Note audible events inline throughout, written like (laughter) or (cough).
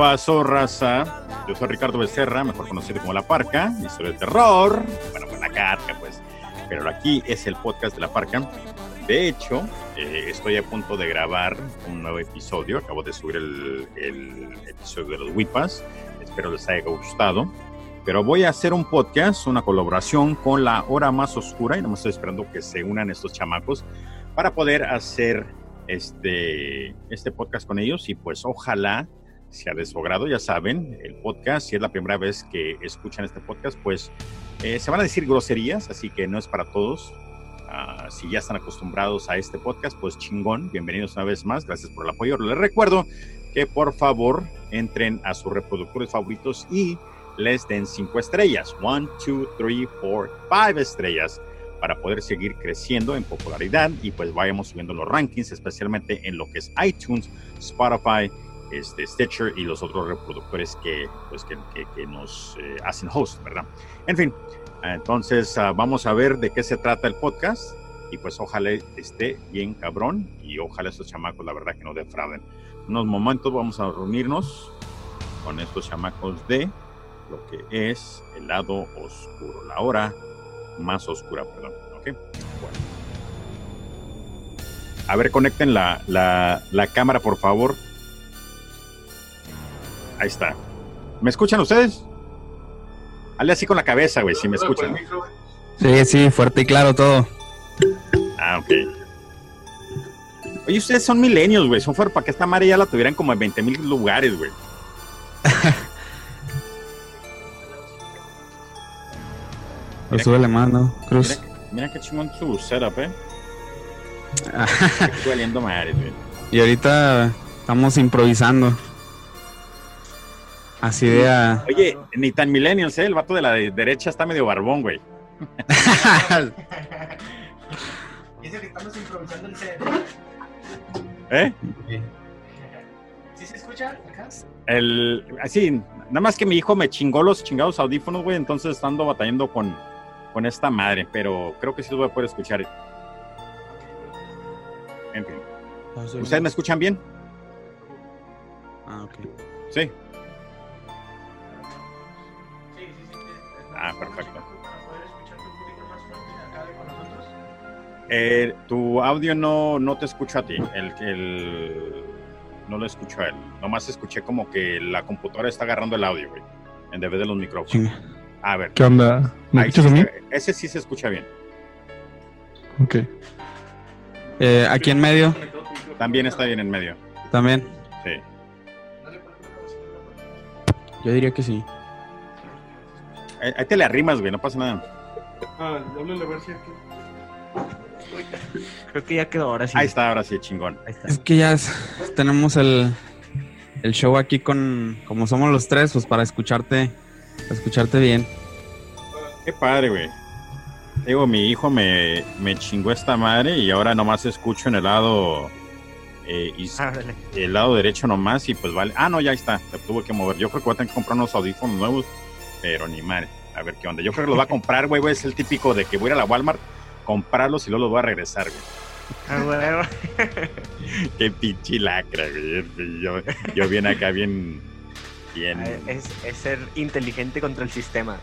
pasó, raza? Yo soy Ricardo Becerra, mejor conocido como La Parca, historia de terror. Bueno, pues la carca, pues. Pero aquí es el podcast de La Parca. De hecho, eh, estoy a punto de grabar un nuevo episodio. Acabo de subir el, el episodio de los WIPAS. Espero les haya gustado. Pero voy a hacer un podcast, una colaboración con La Hora Más Oscura. Y no me estoy esperando que se unan estos chamacos para poder hacer este, este podcast con ellos. Y pues ojalá sea de su agrado. Ya saben, el podcast, si es la primera vez que escuchan este podcast, pues eh, se van a decir groserías, así que no es para todos. Ah, si ya están acostumbrados a este podcast, pues chingón, bienvenidos una vez más, gracias por el apoyo. Les recuerdo que por favor entren a sus reproductores favoritos y les den cinco estrellas, one, two, three, four, five estrellas para poder seguir creciendo en popularidad y pues vayamos subiendo los rankings, especialmente en lo que es iTunes, Spotify, este, Stitcher y los otros reproductores que, pues, que, que, nos eh, hacen host, ¿verdad? En fin, entonces uh, vamos a ver de qué se trata el podcast y pues ojalá esté bien cabrón y ojalá esos chamacos la verdad que no defrauden. En unos momentos vamos a reunirnos con estos chamacos de lo que es el lado oscuro, la hora más oscura, perdón. ¿ok? Bueno. A ver, conecten la, la, la cámara, por favor. Ahí está. ¿Me escuchan ustedes? Hazle así con la cabeza, güey, si me escuchan. Sí, sí, fuerte y claro todo. Ah, ok. Oye, ustedes son milenios, güey. Son fuera para que esta madre ya la tuvieran como en 20 mil lugares, güey. Lo (laughs) súbele más, ¿no? Cruz. Mira, mira qué chingón su setup, eh. (laughs) Estoy valiendo madre, güey. Y ahorita estamos improvisando. Así de a... Oye, ni tan millennials, ¿eh? El vato de la de derecha está medio barbón, güey. (laughs) Dice que estamos improvisando el set. ¿Eh? ¿Sí se escucha acá? El, así, nada más que mi hijo me chingó los chingados audífonos, güey, entonces ando batallando con, con esta madre, pero creo que sí los voy a poder escuchar. En fin. ¿Ustedes me escuchan bien? Ah, ok. Sí, Eh, tu audio no, no te escucho a ti. El, el, no lo escucho a él. Nomás escuché como que la computadora está agarrando el audio, güey. En vez de los micrófonos. A ver. ¿Qué onda? ¿Me escuchas a mí? se- ese sí se escucha bien. Ok. Eh, aquí en medio También está bien en medio. también. Sí. Yo diría que sí. Ahí, ahí te le arrimas, güey. No pasa nada. Ah, háblale a ver si aquí. Creo que ya quedó ahora sí. Ahí está, ahora sí, chingón. Ahí está. Es que ya es- tenemos el, el show aquí con, como somos los tres, pues para escucharte, escucharte bien. Qué padre, güey. Digo, mi hijo me, me chingó esta madre y ahora nomás escucho en el lado eh, Ándale. el lado derecho nomás y pues vale. Ah, no, ya está. Te tuve que mover. Yo creo que voy a tener que comprar unos audífonos nuevos, pero ni madre. A ver qué onda. Yo creo que los va a comprar, güey, güey. Es el típico de que voy a ir a la Walmart, comprarlos y luego los voy a regresar, güey. Ah, huevo. (laughs) Qué pinche lacra, güey. Yo, yo bien acá, bien. Bien. Es, es ser inteligente contra el sistema.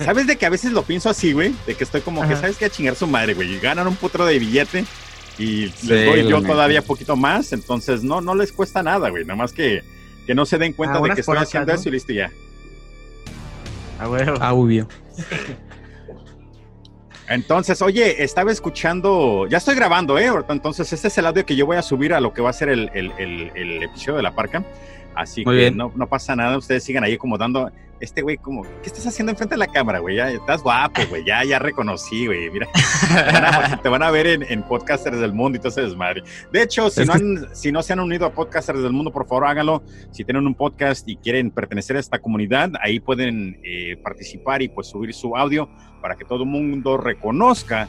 ¿Sabes de que a veces lo pienso así, güey? De que estoy como que, Ajá. ¿sabes qué? A chingar su madre, güey. Y ganan un putro de billete y Sí, les doy yo todavía poquito más. Entonces, no, no les cuesta nada, güey. Nada más que, que no se den cuenta Ah, de que estoy acá, haciendo ¿no? eso y listo ya. A huevo. Ah, obvio. (laughs) Entonces, oye, estaba escuchando, ya estoy grabando, ¿eh? Entonces, este es el audio que yo voy a subir a lo que va a ser el, el- el- el episodio de la parca. Así Muy que bien. no, no pasa nada, ustedes sigan ahí como dando, este güey, como, ¿qué estás haciendo enfrente de la cámara, güey? Ya estás guapo, güey, ya, ya reconocí, güey, mira. Te van a, (laughs) te van a ver en, en Podcasters del Mundo y todo ese desmadre. De hecho, si Es no, que- han, si no se han unido a Podcasters del Mundo, por favor háganlo. Si tienen un podcast y quieren pertenecer a esta comunidad, ahí pueden eh, participar y pues subir su audio para que todo el mundo reconozca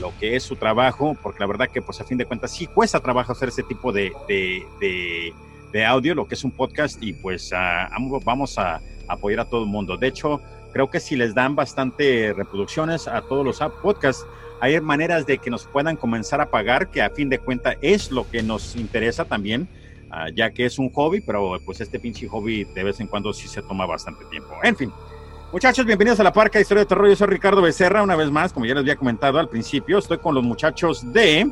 lo que es su trabajo, porque la verdad que pues a fin de cuentas sí cuesta trabajo hacer ese tipo de, de, de- de audio, lo que es un podcast y pues am- vamos a apoyar a todo el mundo. De hecho, creo que si les dan bastante reproducciones a todos los podcasts, hay maneras de que nos puedan comenzar a pagar, que a fin de cuentas es lo que nos interesa también. ah, ya que es un hobby, pero pues este pinche hobby de vez en cuando sí se toma bastante tiempo. En fin. Muchachos, bienvenidos a la Parca Historia de Terror. Yo soy Ricardo Becerra, una vez más, como ya les había comentado al principio, estoy con los muchachos de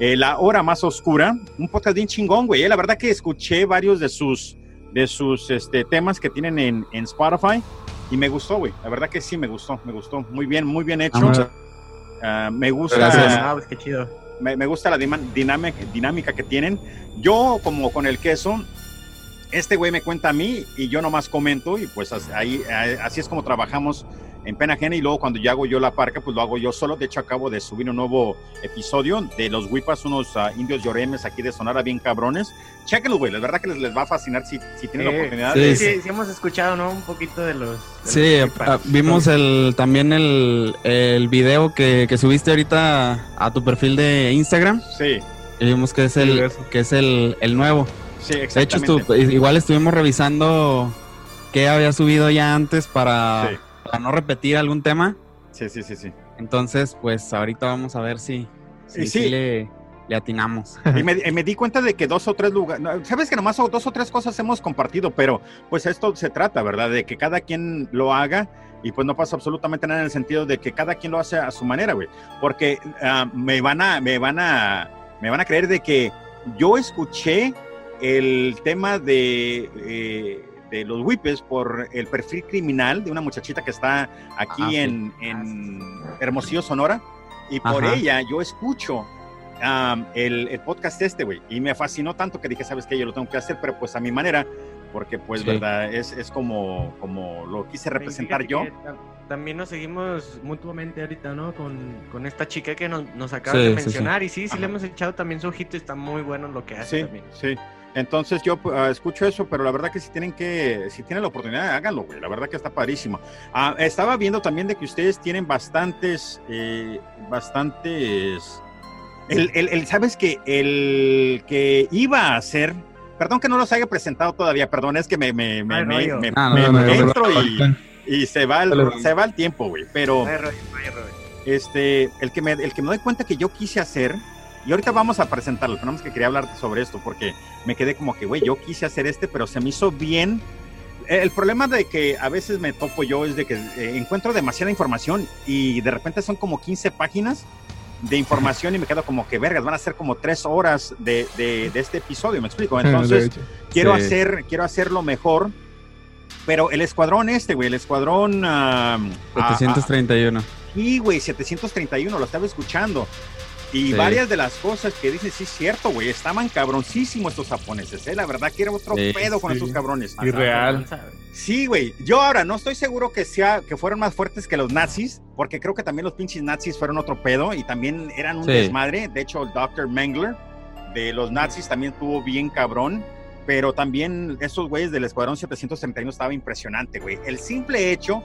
eh, La Hora Más Oscura, un podcast bien chingón, güey. La verdad que escuché varios de sus, de sus este, temas que tienen en, en Spotify y me gustó, güey. La verdad que sí, me gustó, me gustó. Muy bien, muy bien hecho. Ah, me gusta Gracias. Ah, pues qué chido. me, me gusta la dinámica, dinámica que tienen. Yo, como con el queso, este güey me cuenta a mí y yo nomás comento y pues ahí, así es como trabajamos en pena ajena y luego cuando ya hago yo la parca, pues lo hago yo solo. De hecho, acabo de subir un nuevo episodio de los Wipas, unos ah, indios lloremes aquí de Sonora bien cabrones. Chéquenlo, güey, la verdad que les, les va a fascinar si, si tienen la oportunidad. sí, de- Sí, sí, hemos escuchado, ¿no? Un poquito de los. de Sí, los ah, vimos el, también el, el video que, que subiste ahorita a tu perfil de Instagram Sí, y vimos que es el, que es el, el nuevo. sí, De hecho, exactamente. estu- igual estuvimos revisando qué había subido ya antes para, Sí. Para no repetir algún tema. sí, sí, sí, sí. Entonces, pues ahorita vamos a ver si, si, sí. si le, le atinamos. Y me, di cuenta de que dos o tres lugares, sabes que nomás dos o tres cosas hemos compartido, pero pues esto se trata, ¿verdad? De que cada quien lo haga y pues no pasa absolutamente nada en el sentido de que cada quien lo hace a su manera, güey. Porque ah, me van a, me van a, me van a creer de que yo escuché el tema de, eh, de los whippes por el perfil criminal de una muchachita que está aquí Ah, sí. en, en Hermosillo, Sonora, y por Ajá. ella yo escucho am, el, el podcast este, güey, y me fascinó tanto que dije, sabes que yo lo tengo que hacer, pero pues a mi manera, porque pues, Sí. verdad, es, es como, como lo quise representar yo. También nos seguimos mutuamente ahorita, ¿no? Con, con esta chica que nos, nos acaba Sí, de sí, sí. mencionar. Y sí, sí Ajá. le hemos echado también su ojito. y Está muy bueno lo que hace Sí, también. sí. Entonces yo ah, escucho eso, pero la verdad que si tienen que, si tienen la oportunidad, háganlo, güey. La verdad que está padrísimo. Ah, estaba viendo también de que ustedes tienen bastantes, eh, bastantes. El, el- el- sabes que el que iba a hacer, perdón que no los haya presentado todavía, perdón, es que me, me, me, Ay, me- me- no, me- no, me no, no, entro y, y se va el, Dale, se va el tiempo, güey. Pero rollo, hay rollo. este, el que me, el que me doy cuenta que yo quise hacer, y ahorita vamos a presentarlo, pero nada más que quería hablar sobre esto, porque me quedé como que, güey, yo quise hacer este, pero se me hizo bien. Eh, El problema de que a veces me topo yo es de que eh, encuentro demasiada información y de repente son como 15 páginas de información y me quedo como que, vergas, van a ser como tres horas de, de- de este episodio, me explico. (laughs) Entonces, quiero Sí. hacer, quiero hacerlo mejor. Pero el escuadrón este, güey, el escuadrón... ah, 731. Sí, güey, 731, lo estaba escuchando. Y Sí. varias de las cosas que dicen, sí es cierto, güey, estaban cabroncísimos estos japoneses, ¿eh? La verdad que era otro Sí, pedo con sí. estos cabrones. Y real. Lanza, güey. Sí, güey. Yo ahora no estoy seguro que sea que fueron más fuertes que los nazis, porque creo que también los pinches nazis fueron otro pedo y también eran un Sí. desmadre. De hecho, el Dr. Mengler de los nazis también tuvo bien cabrón, pero también esos güeyes del Escuadrón 731 estaba impresionante, güey. El simple hecho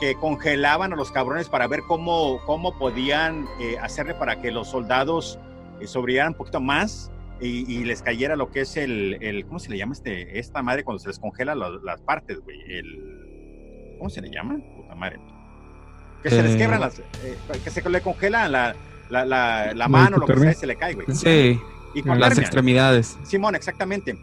que congelaban a los cabrones para ver cómo, cómo podían eh, hacerle para que los soldados eh, sobrevivieran un poquito más y, y les cayera lo que es el, el- ¿cómo se le llama este, esta madre cuando se les congela la- las partes, güey? El, ¿Cómo se le llama? Puta madre. Que se les Eh. quebran las, eh, que se le congela la, la, la, la ¿La mano, lo que sea, y se le cae, güey. Sí, las Hipotermia. extremidades. Simón, exactamente.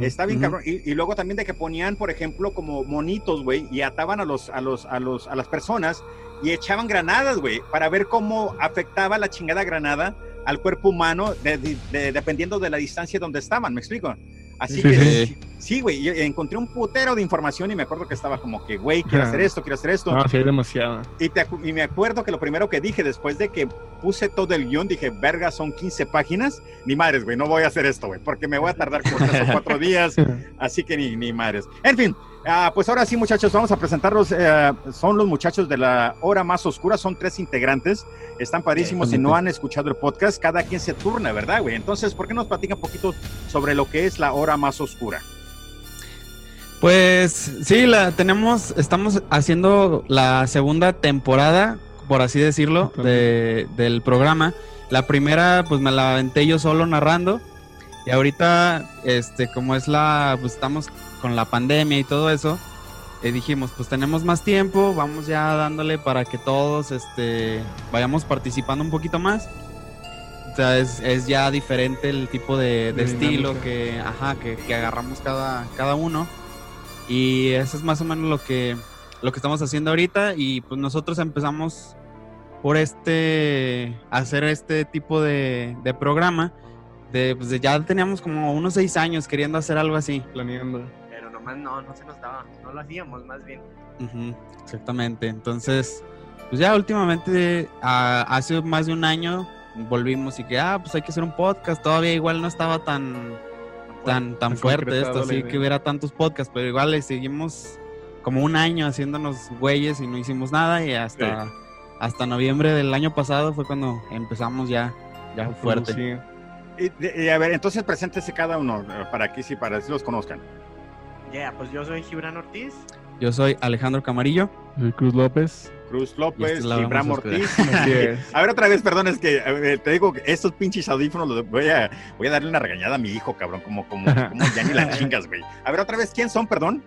Está bien Ujú. cabrón. Y, y luego también de que ponían, por ejemplo, como monitos, güey, y ataban a los, a los, a los, a las personas y echaban granadas, güey, para ver cómo afectaba la chingada granada al cuerpo humano, de- de- de- dependiendo de la distancia donde estaban, ¿me explico? Así Sí, que sí. sí, güey, encontré un putero de información y me acuerdo que estaba como que, güey, quiero hacer esto, quiero hacer esto. No, sí demasiado. Y, te y me acuerdo que lo primero que dije después de que puse todo el guion, dije, verga, son 15 páginas. Ni madres, güey, no voy a hacer esto, güey, porque me voy a tardar como tres o cuatro (laughs) días. Así que ni, ni madres. En fin, ah, pues ahora sí, muchachos, vamos a presentarlos. eh, son los muchachos de la hora más oscura, son tres integrantes. Están padrísimos. Si no han escuchado el podcast, cada quien se turna, ¿verdad, güey? Entonces, ¿por qué nos platica un poquito sobre lo que es la hora más oscura? Pues sí, la tenemos, estamos haciendo la segunda temporada, por así decirlo, de, del programa. La primera, pues me la aventé yo solo narrando. Y ahorita, este, como es la, pues estamos con la pandemia y todo eso, eh, dijimos, pues tenemos más tiempo, vamos ya dándole para que todos, este, vayamos participando un poquito más. sea, es, es ya diferente el tipo de, de estilo que, ajá, que, que agarramos cada, cada uno. Y eso es más o menos lo que, lo que estamos haciendo ahorita. Y pues nosotros empezamos por este, hacer este tipo de, de programa. De, pues, ya teníamos como unos seis años queriendo hacer algo así. Planeando. Nomás no, no se nos daba, no lo hacíamos más bien. Ujú, exactamente. Entonces, pues ya últimamente, a- hace más de un año, volvimos y que, ah, pues hay que hacer un podcast. Todavía igual no estaba tan, tan, tan fuerte esto, así que hubiera tantos podcasts, pero igual le seguimos como un año haciéndonos güeyes y no hicimos nada y hasta, hasta noviembre del año pasado fue cuando empezamos ya, ya fuerte. Sí. Y, y a ver, entonces preséntese cada uno eh, para que sí, para que los conozcan. Ya, pues yo soy Gibran Ortiz. Yo soy Alejandro Camarillo. Soy Cruz López. Cruz Y este López, (laughs) es la Gibran Ortiz. A ver, otra vez, perdón, es que ver, te digo que estos pinches audífonos los voy a, voy a darle una regañada a mi hijo, cabrón, como, como, como ya ni la (laughs) chingas, güey. A ver, otra vez, ¿quién son, perdón?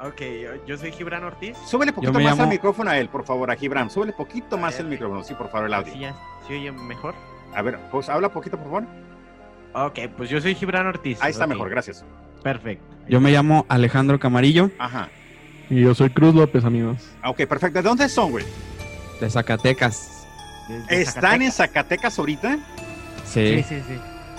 Ok, yo, yo soy Gibran Ortiz. Súbele poquito más al llamo- micrófono a él, por favor, a Gibran. Súbele poquito más el micrófono, sí, por favor, el audio. ¿Sí, ya, ¿sí oye mejor? A ver, pues habla poquito, por favor. Ok, pues yo soy Gibran Ortiz. Ahí está mejor, gracias. Perfecto. Yo me llamo Alejandro Camarillo Ajá. Y yo soy Cruz López, amigos. Ah, Ok, perfecto. ¿De dónde son, güey? de Zacatecas. Desde ¿Están en Zacatecas. Ahorita? Sí, sí, sí.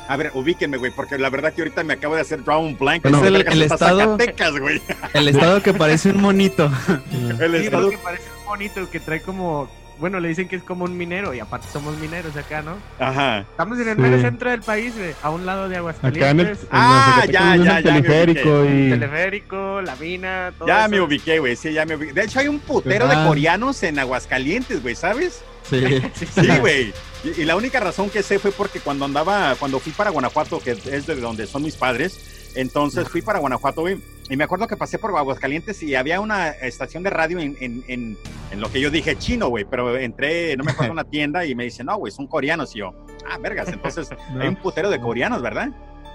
A ver, ubíquenme, güey, porque la verdad que ahorita me acabo de hacer draw un blank. Es el- el estado- Zacatecas, güey. El estado que parece un monito. (laughs) El Sí, estado que parece bonito, que trae como... Bueno, le dicen que es como un minero y aparte somos mineros acá, ¿no? Ajá. Estamos en el Sí. mero centro del país, güey, a un lado de Acá en el, Aguascalientes. en Ah, Zacatecas ya, ya, el ya, teleférico y Teleférico, la mina, todo Ya eso. me ubiqué, güey. Sí, ya me ubiqué. De hecho, hay un putero de coreanos en Aguascalientes, güey, ¿sabes? (laughs) Sí. Sí, güey. Y, y la única razón que sé fue porque cuando andaba, cuando fui para Guanajuato, que es de donde son mis padres, entonces fui para Guanajuato, güey. Y me acuerdo que pasé por Aguascalientes y había una estación de radio en, en, en, en lo que yo dije chino, güey. Pero entré, no me acuerdo, una (laughs) tienda y me dicen, no, güey, son coreanos. Y yo, ah, vergas. Entonces (laughs) hay un putero de coreanos, ¿verdad?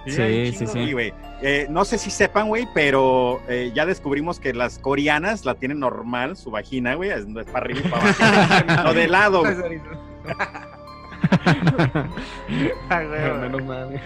Sí, sí, sí. Sí, güey. Eh, no sé si sepan, güey, pero eh, ya descubrimos que las coreanas la tienen normal, su vagina, güey, es, no es para arriba y para abajo. (laughs) no de lado, (laughs) Menos mal.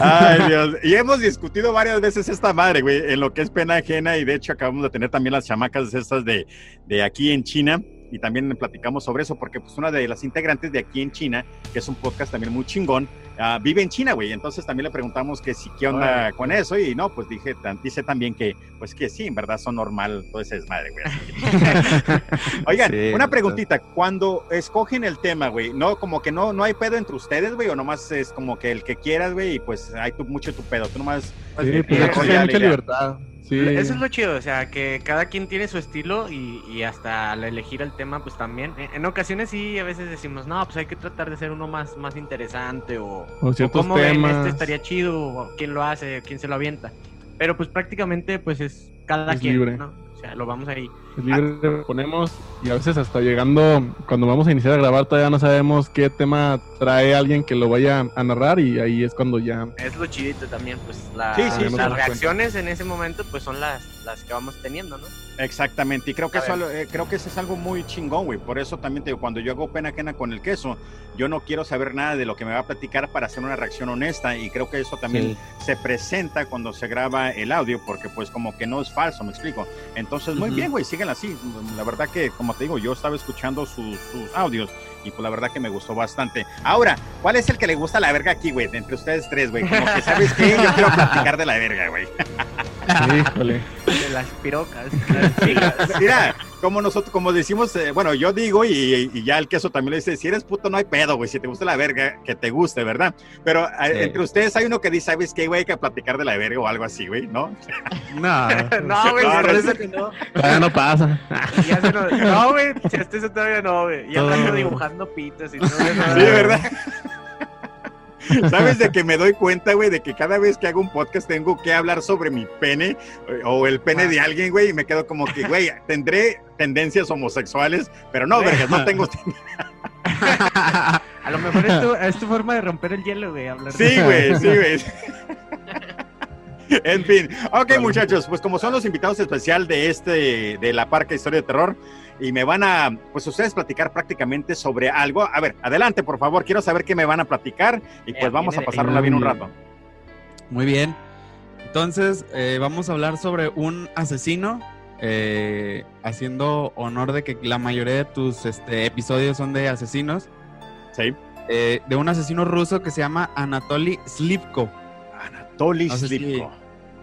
Ay, Dios. Y hemos discutido varias veces esta madre, güey, en lo que es pena ajena. Y de hecho, acabamos de tener también las chamacas estas de, de aquí en China. Y también platicamos sobre eso, porque pues una de las integrantes de aquí en China, que es un podcast también muy chingón, ah, vive en China, güey. Entonces también le preguntamos que si qué onda con eso. Y no, pues dije, tan- dice también que, pues que sí, en verdad son normal todo ese desmadre, güey. (laughs) Oigan, Sí, una preguntita. Cuando escogen el tema, güey, no, como que no, no hay pedo entre ustedes, güey, o nomás es como que el que quieras, güey, y pues hay tu, mucho tu pedo. Tú nomás. Sí, pues, pues eh, hay mucha libertad. Sí. Eso es lo chido, o sea, que cada quien tiene su estilo y, y hasta al elegir el tema, pues también. En, ocasiones sí, a veces decimos, no, pues hay que tratar de ser uno más, más interesante o, O cómo ven, este estaría chido, o quién lo hace, quién se lo avienta. Pero pues prácticamente pues es cada Es quien, libre. ¿no? Sea, lo vamos ahí. Es libre, ponemos y a veces hasta llegando, cuando vamos a iniciar a grabar todavía no sabemos qué tema trae alguien que lo vaya a narrar y ahí es cuando ya... Es lo chidito también, pues la- Sí, sí, las reacciones en ese momento pues son las, las que vamos teniendo, ¿no? Exactamente, y creo que, eso, eh, creo que eso es algo muy chingón, güey. Por eso también te digo, cuando yo hago pena ajena con el queso, yo no quiero saber nada de lo que me va a platicar para hacer una reacción honesta, y creo que eso también Sí. se presenta cuando se graba el audio, porque pues como que no es falso, me explico. Entonces, muy Ujú. bien, güey, síguenla así. La verdad que, como te digo, yo estaba escuchando sus, sus audios y pues la verdad que me gustó bastante. Ahora, ¿cuál es el que le gusta la verga aquí, güey? De entre ustedes tres, güey. Como que, ¿sabes qué? Yo quiero platicar de la verga, güey. Híjole. De las pirocas, las chicas. Mira, como nosotros, como decimos, eh, bueno, yo digo y, y ya el queso también le dice, si eres puto no hay pedo, güey, si te gusta la verga, que te guste, ¿verdad? Pero eh, Sí. entre ustedes hay uno que dice, ¿sabes qué, güey? Hay que platicar de la verga o algo así, güey, ¿no? No. (laughs) No, güey, No, no, eso que no. Todavía no pasa. Ya se No, güey, si eso todavía no, güey. Y hablando Todo. Dibujando pitos y (laughs) todo eso. Sí, ¿verdad? (laughs) ¿Sabes de que me doy cuenta, güey, de que cada vez que hago un podcast tengo que hablar sobre mi pene eh, o el pene de alguien, güey, y me quedo como que, güey, (laughs) tendré tendencias homosexuales, pero no, vergas, no tengo. A lo mejor es tu, es tu forma de romper el hielo, güey. Hablar Sí, güey, sí, güey. En fin, ok muchachos, pues como son los invitados especial de este, de la Parca Historia de Terror, y me van a, pues ustedes platicar prácticamente sobre algo. A ver, adelante por favor, quiero saber qué me van a platicar y pues Eh, vamos a pasarla bien un rato. Muy bien. Entonces, eh, vamos a hablar sobre un asesino, eh, haciendo honor de que la mayoría de tus este, episodios son de asesinos, Sí. eh, de un asesino ruso que se llama Anatoly Slivko, Anatoly No sé si- Slivko.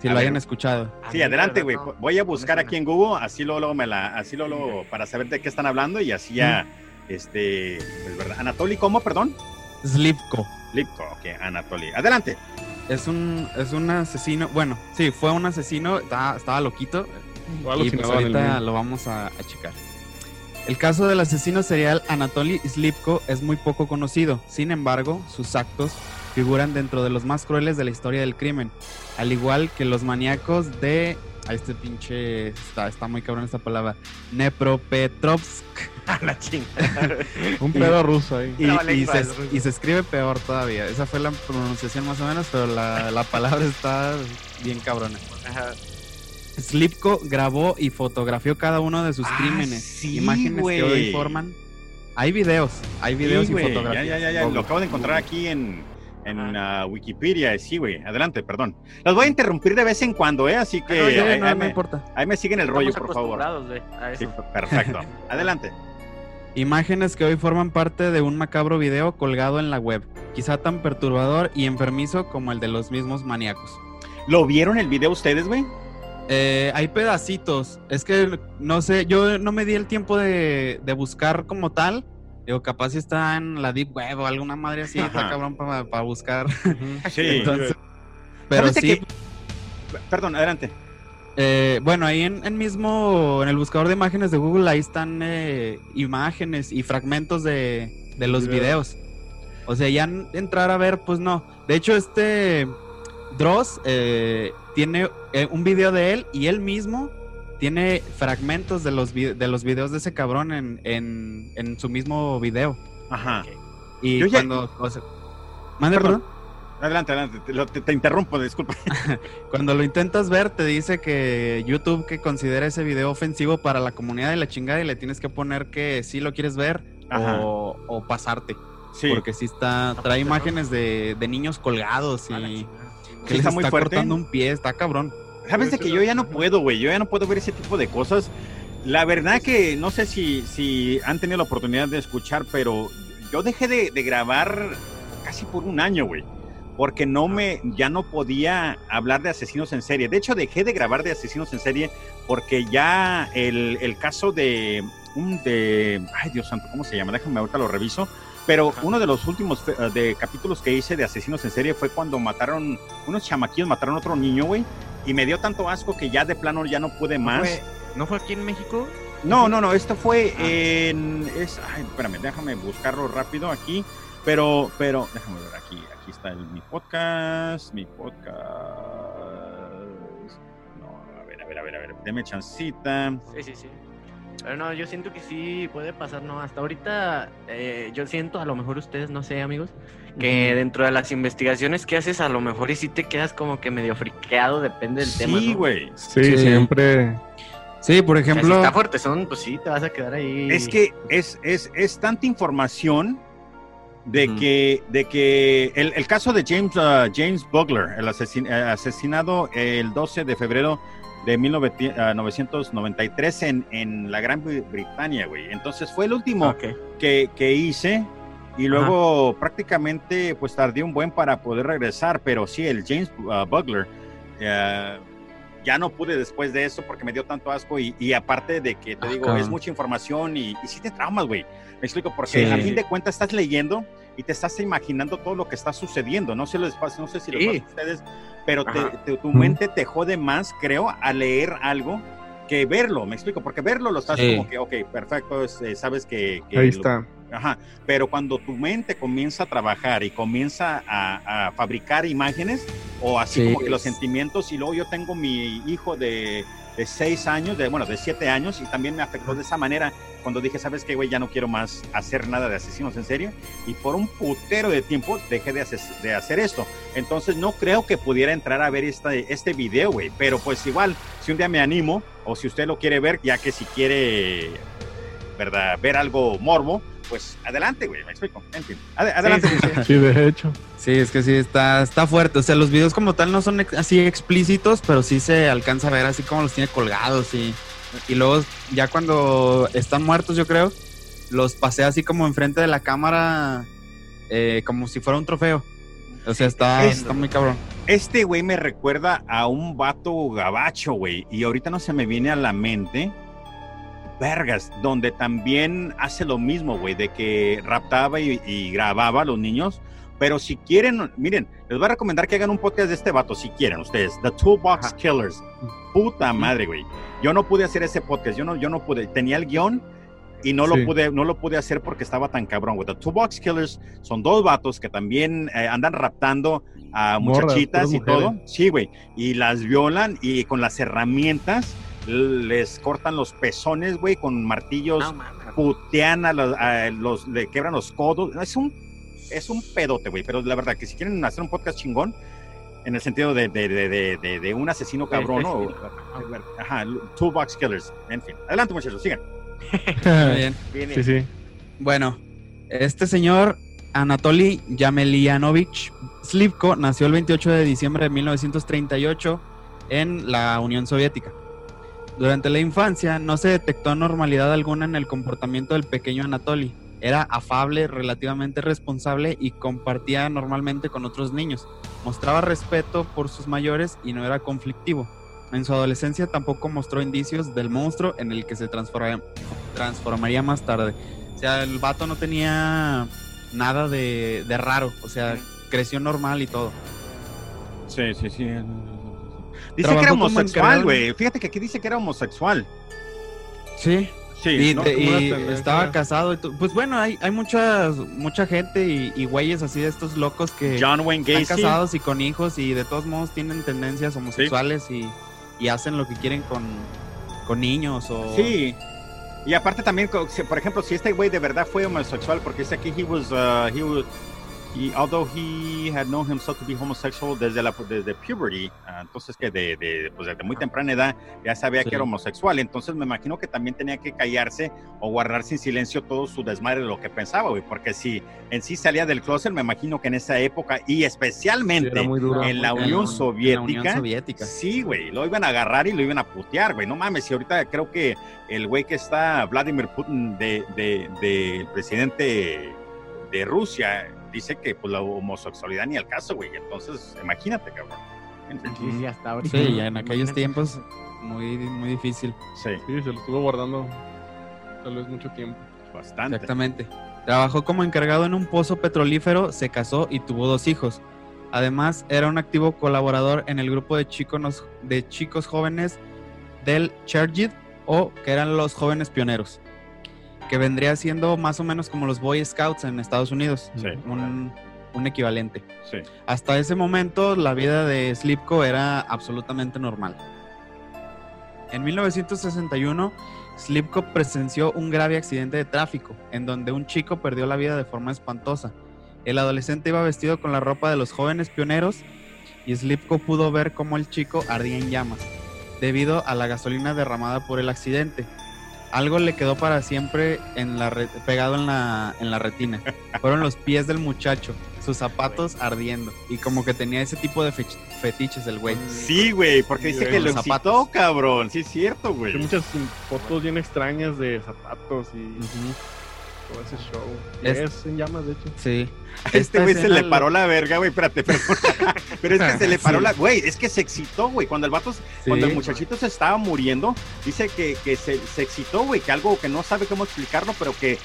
Si A lo ver. hayan escuchado. Sí, adelante, güey. no. Voy a buscar aquí en Google, así luego, luego me la, así luego, luego, para saber de qué están hablando y así ya, este, pues, ¿verdad? Anatoly, ¿cómo, perdón? Slivko. Slivko, ok, Anatoly. Adelante. Es un, es un asesino, bueno, sí, fue un asesino, estaba, estaba loquito, y pues ahorita lo vamos a, a checar. El caso del asesino serial Anatoly Slivko es muy poco conocido. Sin embargo, sus actos figuran dentro de los más crueles de la historia del crimen. Al igual que los maníacos de... A este pinche... Está, está muy cabrón esta palabra. Nepropetrovsk. (laughs) A la chingada. Un pedo ruso ahí. Y, Traba y se, y se escribe peor todavía. Esa fue la pronunciación más o menos, pero la, la palabra está bien cabrona. Ajá. Slipko grabó y fotografió cada uno de sus Ah, crímenes. sí, Imágenes que güey. hoy informan. Hay videos, hay videos Sí, y güey, fotografías. Ya, ya, ya, lo acabo de encontrar aquí en, en ah, Wikipedia. Sí, güey, adelante, perdón. Los voy a interrumpir de vez en cuando, ¿eh? Así que No, ahí, no, ahí no, no me, importa. ahí me siguen el rollo, por favor. Sí, perfecto. (laughs) Adelante. Imágenes que hoy forman parte de un macabro video colgado en la web. Quizá tan perturbador y enfermizo como el de los mismos maníacos. ¿Lo vieron el video ustedes, güey? Eh, hay pedacitos. Es que no sé, yo no me di el tiempo de, de buscar como tal. Digo, capaz si está en la Deep Web o alguna madre así, está cabrón para buscar. (laughs) Sí. Entonces, pero ¿Sabes de sí? Perdón, adelante. eh, bueno, ahí en, en mismo, en el buscador de imágenes de Google, ahí están eh, imágenes y fragmentos de, de los Videos. videos. O sea, ya entrar a ver, pues no. De hecho, este Dross eh, tiene eh, un video de él y él mismo tiene fragmentos de los, de los videos de ese cabrón en, en, en su mismo video. Ajá. Y Yo ya- cuando... o sea, ¿Mande, Perdón. perdón? Adelante, adelante. Te, lo- te- te interrumpo, disculpa. (laughs) Cuando lo intentas ver, te dice que YouTube que considera ese video ofensivo para la comunidad de la chingada y le tienes que poner que sí lo quieres ver o, o pasarte. Sí. Porque sí está, trae imágenes de, de niños colgados y que Sí, les está está, muy fuerte. cortando un pie, está cabrón. ¿Sabes de que yo ya no puedo, güey? Yo ya no puedo ver ese tipo de cosas. La verdad que no sé si, si han tenido la oportunidad de escuchar, pero yo dejé de, de grabar casi por un año, güey. Porque no me, ya no podía hablar de asesinos en serie. De hecho, dejé de grabar de asesinos en serie porque ya el, el caso de un de, ay Dios santo, ¿cómo se llama? Déjame ahorita lo reviso. Pero Ajá. uno de los últimos de capítulos que hice de asesinos en serie fue cuando mataron, unos chamaquillos mataron a otro niño, güey. Y me dio tanto asco que ya de plano ya no pude más. ¿Fue- ¿No fue aquí en México? No, no, no, esto fue Ah. en. Es, ay, espérame, déjame buscarlo rápido aquí. Pero, pero, déjame ver aquí. Aquí está el- mi podcast. Mi podcast. No, a ver, a ver, a ver, a ver. Deme chancita. Sí, sí, sí. Pero no, yo siento que sí puede pasar, ¿no? Hasta ahorita eh, yo siento, a lo mejor ustedes, no sé, amigos, que dentro de las investigaciones que haces, a lo mejor y sí te quedas como que medio friqueado, depende del tema, Sí, ¿no? güey. Sí, Sí. siempre. Sí, por O sea, ejemplo, si está fuerte son, pues sí, te vas a quedar ahí. Es que es, es, es tanta información de que, de que el, el caso de James, uh, James Bugler, el asesin- eh, asesinado el 12 de febrero de 1993 en, en la Gran Bretaña, güey. Entonces fue el último Ok. que, que hice y luego prácticamente pues tardé un buen para poder regresar, pero sí, el James uh, Bugler, eh, ya no pude después de eso porque me dio tanto asco y, y aparte de que te Ah, digo, es mucha información y, y sí te traumas, güey. Me explico, porque Sí. a fin de cuentas estás leyendo y te estás imaginando todo lo que está sucediendo. No sé, les pasa, no sé si les Sí. pasa a ustedes, pero te- te- tu mente te jode más, creo, a leer algo que verlo. Me explico, porque verlo lo estás Sí. como que, ok, perfecto, es, eh, sabes que, que Ahí lo- está. Ajá, pero cuando tu mente comienza a trabajar y comienza a, a fabricar imágenes o así Sí. como que los sentimientos y luego yo tengo mi hijo de, de seis años, de, bueno, de siete años y también me afectó de esa manera cuando dije, ¿sabes qué, güey? Ya no quiero más hacer nada de asesinos en serio y por un putero de tiempo dejé de hacer, de hacer esto. Entonces no creo que pudiera entrar a ver esta, este video, güey, pero pues igual, si un día me animo o si usted lo quiere ver, ya que si quiere, ¿verdad? Ver algo morbo, pues adelante, güey, me explico. En fin, ade- adelante. Sí, sí, de hecho. Sí, es que sí, está, está fuerte. O sea, los videos como tal no son ex- así explícitos, pero sí se alcanza a ver así como los tiene colgados y, y luego ya cuando están muertos, yo creo, los pasea así como enfrente de la cámara, eh, como si fuera un trofeo. O sea, está, Es- está muy cabrón. Este güey me recuerda a un vato gabacho, güey, y ahorita no se me viene a la mente. Vergas, donde también hace lo mismo, güey, de que raptaba y, y grababa a los niños. Pero si quieren, miren, les voy a recomendar que hagan un podcast de este vato, si quieren ustedes. The Toolbox Ajá. Killers. Puta madre, güey. Yo no pude hacer ese podcast, yo no, yo no pude. Tenía el guion y no Sí. lo pude, no lo pude hacer porque estaba tan cabrón, güey. The Toolbox Killers son dos vatos que también eh, andan raptando a muchachitas y todo. Sí, güey. Y las violan y con las herramientas les cortan los pezones, güey, con martillos, No, putean a los, a los- le quebran los codos. Es un, es un pedote, güey. Pero la verdad que si quieren hacer un podcast chingón, en el sentido de, de, de, de, de- de un asesino cabrón, ¿no? Ajá, Toolbox Killers. En fin. Adelante, muchachos, sigan. Bien. (laughs) Sí, sí. Bueno, este señor Anatoly Yamelianovich Slivko nació el 28 de diciembre de 1938 en la Unión Soviética. Durante la infancia no se detectó normalidad alguna en el comportamiento del pequeño Anatoly. Era afable, relativamente responsable y compartía normalmente con otros niños. Mostraba respeto por sus mayores y no era conflictivo. En su adolescencia tampoco mostró indicios del monstruo en el que se transforma- transformaría más tarde. O sea, el vato no tenía nada de, de raro. O sea, creció normal y todo. Sí, sí, sí. Dice Trabajó que era homosexual, güey. Fíjate que aquí dice que era homosexual. Sí. Sí, y ¿no? y estaba casado. Y pues bueno, hay, hay muchas, mucha gente y, y güeyes así de estos locos que John Wayne están Gacy. casados y con hijos y de todos modos tienen tendencias homosexuales y, y hacen lo que quieren con, con niños o... Sí. Y aparte también, por ejemplo, si este güey de verdad fue homosexual, porque dice aquí he was, uh, he was, he, although he had known himself to be homosexual desde la desde puberty, ah, entonces que de, de, pues desde muy temprana edad ya sabía Sí. que era homosexual, entonces me imagino que también tenía que callarse o guardarse en silencio todo su desmadre de lo que pensaba, güey, porque si en sí salía del closet, me imagino que en esa época y especialmente duro. en la En- Unión en Soviética. la Unión Soviética. Sí, güey, lo iban a agarrar y lo iban a putear, güey. No mames, y ahorita creo que el güey que está, Vladimir Putin, de, de, de- presidente de Rusia, dice que pues la homosexualidad ni al caso, güey. Entonces, imagínate, cabrón. Sí, hasta ahorita. Sí, ya en aquellos tiempos muy, muy difícil. Sí, Sí, se lo estuvo guardando tal vez mucho tiempo. bastante. Exactamente. Trabajó como encargado en un pozo petrolífero, se casó y tuvo dos hijos. Además, era un activo colaborador en el grupo de chicos, de chicos jóvenes del Chergid, o que eran los jóvenes pioneros, que vendría siendo más o menos como los Boy Scouts en Estados Unidos, Sí, un, un equivalente. sí. Hasta ese momento, la vida de Slipko era absolutamente normal. En 1961, Slipko presenció un grave accidente de tráfico, en donde un chico perdió la vida de forma espantosa. El adolescente iba vestido con la ropa de los jóvenes pioneros y Slipko pudo ver cómo el chico ardía en llamas, debido a la gasolina derramada por el accidente. Algo le quedó para siempre en la re- pegado en la, en la retina. Fueron los pies del muchacho, sus zapatos ardiendo. Y como que tenía ese tipo de fech- fetiches el güey. Sí, güey, porque Sí, dice güey, que lo los zapatos. cabrón. Sí, es cierto, güey. Hay muchas fotos bien extrañas de zapatos y. todo ese show. Es- Es en llamas, de hecho. Sí. (laughs) Este güey se le lo- paró la verga, güey, espérate, pero, (laughs) pero es que se le paró Sí. la, güey, es que se excitó, güey, cuando el vato, cuando el muchachito se estaba muriendo, dice que, que se, se excitó, güey, que algo que no sabe cómo explicarlo, pero que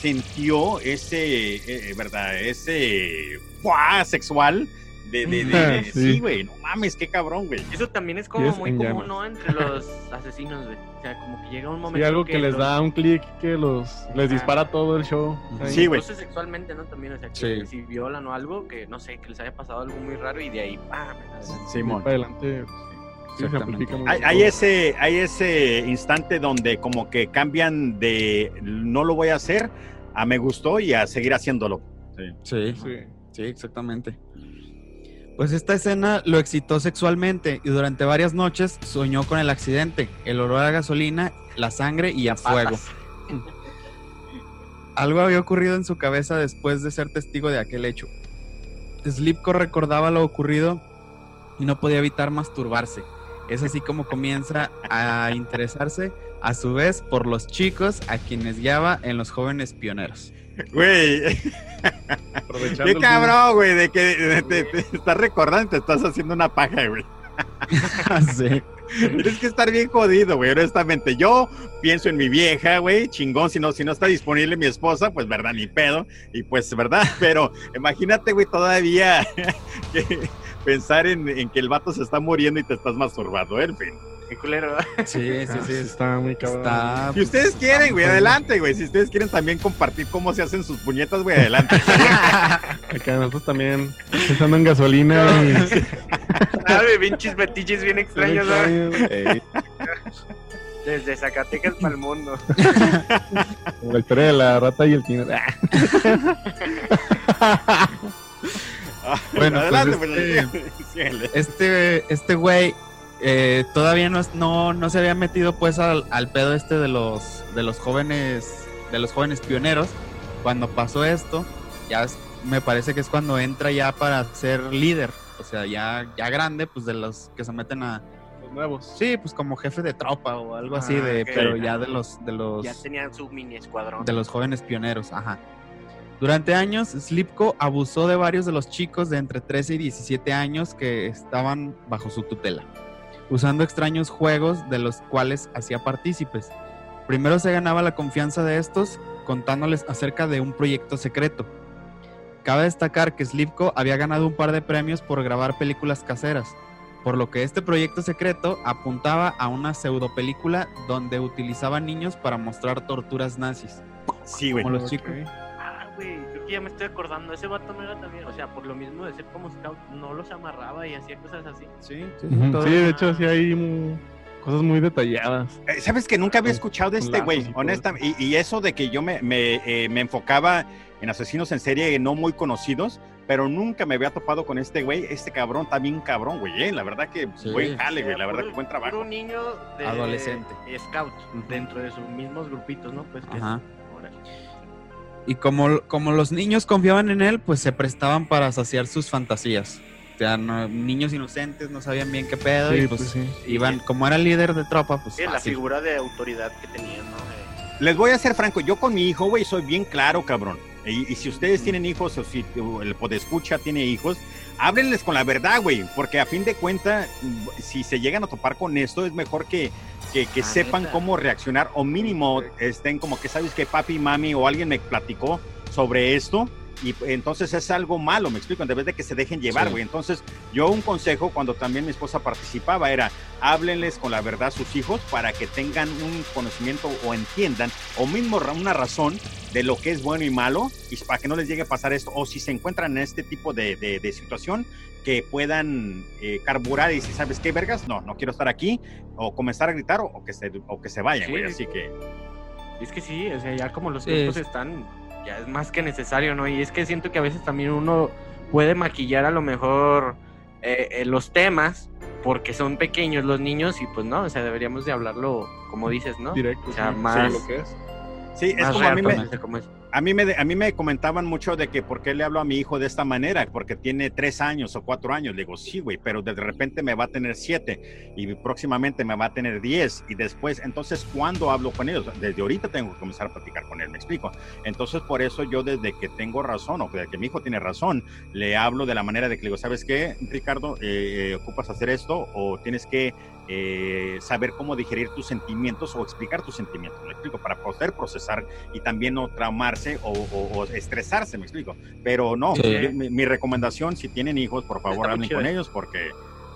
sintió ese, eh, verdad, ese, ¡buah! sexual, De, de, de- de- Sí. sí, güey, no mames, qué cabrón, güey. Eso también es como es muy común, llamas. ¿no? Entre los asesinos, güey. O sea, como que llega un Sí, momento algo que, les los- da un clic que los les dispara todo el show. Sí, güey. Incluso sexualmente, ¿no? También, o sea, que Sí. si violan o algo, que no sé, que les haya pasado algo muy raro y de ahí, ¡pam! Simón. para adelante. Sí, muy Hay, hay ese, hay ese instante donde como que cambian de no lo voy a hacer a me gustó y a seguir haciéndolo. Sí, Sí. sí, exactamente. Pues esta escena lo excitó sexualmente y durante varias noches soñó con el accidente, el olor a gasolina, la sangre y a fuego. (laughs) Algo había ocurrido en su cabeza después de ser testigo de aquel hecho. Slipko recordaba lo ocurrido y no podía evitar masturbarse. Es así como comienza a interesarse a su vez por los chicos a quienes guiaba en los jóvenes pioneros. Güey, qué cabrón, güey, de que de- te, te estás recordando y te estás haciendo una paja, güey. (laughs) sí. Tienes que estar bien jodido, güey, honestamente. Yo pienso en mi vieja, güey, chingón, si no, si no está disponible mi esposa, pues verdad, ni pedo. Y pues, verdad, (laughs) pero imagínate, güey, todavía (laughs) que pensar en, en que el vato se está muriendo y te estás masturbando, ¿eh? en fin. Qué culero. (laughs) Sí, sí, Ah, sí. Está muy cabrón. Está. Si ustedes quieren, güey, adelante, güey. Si ustedes quieren también compartir cómo se hacen sus puñetas, güey, adelante. (laughs) Acá nosotros también pensando en gasolina Sabe, (laughs) pinches fetiches bien extraños, ¿sabes? Ey, Desde Zacatecas para el mundo. como la historia de la rata y el tiner. Bueno, adelante, pues, pues, síguele. Este, este güey eh, todavía no, no, no se había metido pues al, al pedo este de los, de los jóvenes, de los jóvenes pioneros. Cuando pasó esto, ya es- me parece que es cuando entra ya para ser líder. O sea, ya, ya grande, pues de los que se meten a. Los nuevos. Sí, pues como jefe de tropa o algo así Ah, de. Pero ya de los, de los. Ya tenían su mini escuadrón. de los jóvenes pioneros, ajá. Durante años, Slipko abusó de varios de los chicos de entre 13 y 17 años que estaban bajo su tutela, usando extraños juegos de los cuales hacía partícipes. Primero se ganaba la confianza de estos contándoles acerca de un proyecto secreto. Cabe destacar que Slipko había ganado un par de premios por grabar películas caseras, por lo que este proyecto secreto apuntaba a una pseudo película donde utilizaba niños para mostrar torturas nazis. Sí, güey. Como los chicos. Que ya me estoy acordando. Ese vato no era también, o sea, por lo mismo de ser como scout, no los amarraba y hacía cosas así. Sí, sí, Sí, de hecho sí hay mu- cosas muy detalladas. Eh, ¿Sabes que nunca había escuchado de este güey? Honestamente. Y, y eso de que yo me, me, eh, me enfocaba en asesinos en serie no muy conocidos, pero nunca me había topado con este güey. Este cabrón está bien cabrón, güey. eh, La verdad que Sí. buen jale, güey. La verdad que buen trabajo. puro niño de Adolescente. Scout, dentro de sus mismos grupitos, ¿no? Pues que Ajá. órale. Y como, como los niños confiaban en él, pues se prestaban para saciar sus fantasías. O sea, no- niños inocentes no sabían bien qué pedo y pues, pues sí. iban, como era líder de tropa, pues Sí, la fácil. figura de autoridad que tenían, ¿no? Eh, Les voy a ser franco, yo con mi hijo, güey, soy bien claro, cabrón. Y, y si ustedes tienen hijos o si el podescucha tiene hijos, háblenles con la verdad, güey, porque a fin de cuentas, si se llegan a topar con esto, es mejor que, que, que sepan neta. cómo reaccionar o mínimo estén como que sabes que papi, mami o alguien me platicó sobre esto. Y entonces es algo malo, me explico, en vez de que se dejen llevar, Sí. güey. Entonces, yo un consejo cuando también mi esposa participaba era, háblenles con la verdad a sus hijos para que tengan un conocimiento o entiendan, o mismo una razón de lo que es bueno y malo, y para que no les llegue a pasar esto, o si se encuentran en este tipo de, de- de situación, que puedan eh, carburar y decir, ¿sabes qué, vergas? No, no quiero estar aquí, o comenzar a gritar, o, o que, se, o que se vayan, Sí. güey. Así que, Es que sí, o sea, ya como los tiempos es- están, ya es más que necesario, ¿no? Y es que siento que a veces también uno puede maquillar a lo mejor eh, eh, los temas porque son pequeños los niños y pues no, o sea, deberíamos de hablarlo como dices, ¿no? Directo. O sea, sí, más- sí, lo que es. sí, es Más como a mí me, es. A mí, me, a mí me comentaban mucho de que por qué le hablo a mi hijo de esta manera, porque tiene tres años o cuatro años. Le digo, sí, güey, pero de repente me va a tener siete y próximamente me va a tener diez y después, entonces, ¿cuándo hablo con ellos? Desde ahorita tengo que comenzar a platicar con él, me explico. Entonces, por eso yo desde que tengo razón o desde que mi hijo tiene razón, le hablo de la manera de que le digo, ¿sabes qué, Ricardo? Eh, eh, ocupas hacer esto o tienes que eh, saber cómo digerir tus sentimientos o explicar tus sentimientos, me explico, para poder procesar y también no traumarse o, o- o estresarse, me explico. Pero no, Sí. yo- mi, mi recomendación, si tienen hijos, por favor, hablen con ellos porque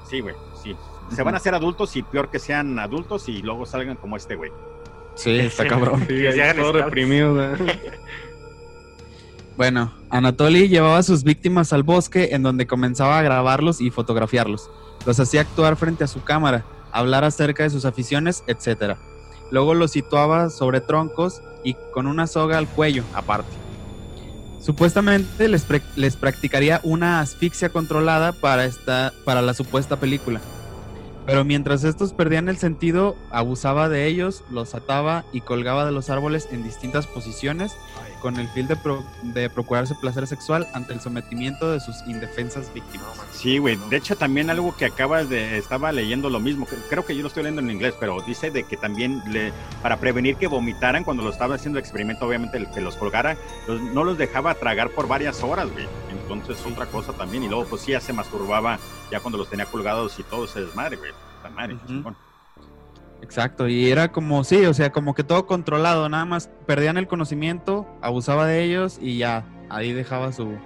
sí, güey, sí. Se van a hacer adultos y peor que sean adultos y luego salgan como este güey. Sí, está cabrón. Sí, hagan todo reprimido. (laughs) Bueno, Anatoly llevaba a sus víctimas al bosque en donde comenzaba a grabarlos y fotografiarlos. Los hacía actuar frente a su cámara, hablar acerca de sus aficiones, etc. Luego los situaba sobre troncos y con una soga al cuello, aparte. Supuestamente les, les practicaría una asfixia controlada para, esta, para la supuesta película. Pero mientras estos perdían el sentido, abusaba de ellos, los ataba y colgaba de los árboles en distintas posiciones con el fin de, pro- de procurarse placer sexual ante el sometimiento de sus indefensas víctimas. Sí, güey. De hecho, también algo que acabas de. Estaba leyendo lo mismo. Creo que yo lo estoy leyendo en inglés, pero dice de que también le, para prevenir que vomitaran cuando lo estaba haciendo el experimento, obviamente el que los colgara, los- no los dejaba tragar por varias horas, güey. Entonces, otra cosa también. Y luego, pues sí, ya se masturbaba ya cuando los tenía colgados y todo se desmadre, güey. Madre, chingón. Exacto, y era como, sí, o sea, como que todo controlado, nada más perdían el conocimiento, abusaba de ellos y ya, ahí dejaba su,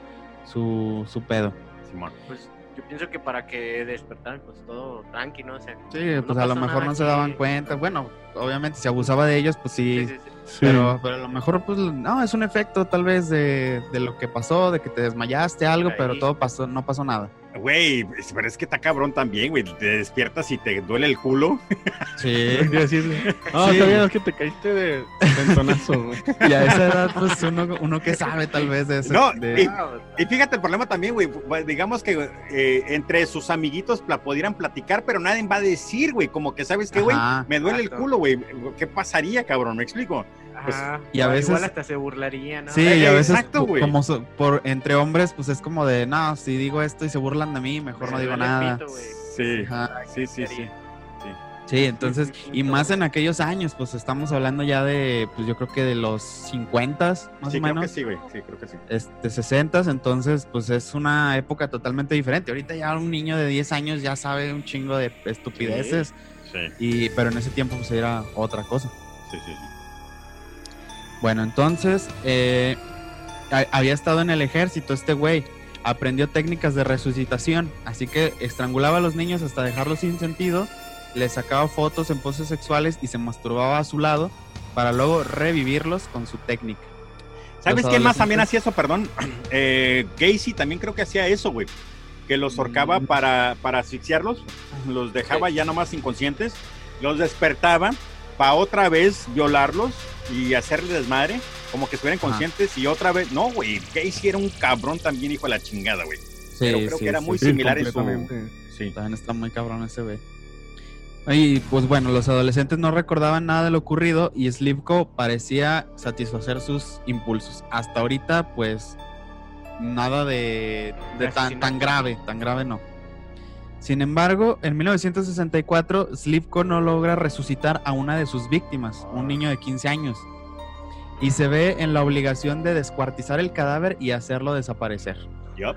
su, su pedo. Simón. Pues yo pienso que para que despertaran, pues todo tranqui, ¿no? O sea, Sí, no pues a lo mejor no se daban cuenta. Bueno, obviamente si abusaba de ellos, pues sí, Sí, sí, sí. Sí. Pero, pero a lo mejor, pues, no, es un efecto tal vez de, de lo que pasó, de que te desmayaste, algo, Ahí. pero todo pasó, no pasó nada. Güey, pero es que está cabrón también, güey. Te despiertas y te duele el culo. Sí. (laughs) (laughs) No, Sí. está bien, es que te caíste de tentonazo, güey. Y a esa edad, pues, uno, uno que sabe tal vez de eso. No, de- y- Y fíjate el problema también, güey. Digamos que eh, entre sus amiguitos la pudieran platicar, pero nadie va a decir, güey. Como que, ¿sabes qué, güey? Me duele el culo, güey. ¿Qué pasaría, cabrón? ¿Me explico? Pues, Ajá. y a veces- Igual hasta se burlaría, ¿no? Sí, y a Eh, veces exacto, po- güey. como so- por entre hombres, pues es como de, no, si digo esto y se burlan de mí, mejor no Me digo nada. pito. Sí, Ajá. sí, sí, sí. Sí, entonces, y más en aquellos años, pues estamos hablando ya de, pues yo creo que de los 50 más Sí, o creo que menos, sí, güey. Sí, creo que sí. este 60 entonces, pues es una época totalmente diferente. Ahorita ya un niño de 10 años ya sabe un chingo de estupideces, Sí, y, pero en ese tiempo pues era otra cosa. sí, sí. sí. Bueno, entonces eh, ha- había estado en el ejército este güey. Aprendió técnicas de resucitación, así que estrangulaba a los niños hasta dejarlos sin sentido, les sacaba fotos en poses sexuales y se masturbaba a su lado para luego revivirlos con su técnica. ¿Sabes quién más también hacía eso? Perdón. (clears throat) Eh, Gacy también creo que hacía eso, güey. Que los Mm. para, para asfixiarlos, los dejaba ya nomás inconscientes, los despertaba para otra vez violarlos y hacerle desmadre, como que estuvieran Ajá. conscientes y otra vez. No, güey, Gacy era un cabrón también, hijo de la chingada, güey. Sí, Pero creo sí, que era sí, muy sí. similar en su. Sí. También está muy cabrón ese güey. Y pues bueno, los adolescentes no recordaban nada de lo ocurrido y Slivko parecía satisfacer sus impulsos. Hasta ahorita, pues, nada de, de tan, tan grave, tan grave no. Sin embargo, en 1964, Slivko no logra resucitar a una de sus víctimas, un niño de 15 años, y se ve en la obligación de descuartizar el cadáver y hacerlo desaparecer. Yup.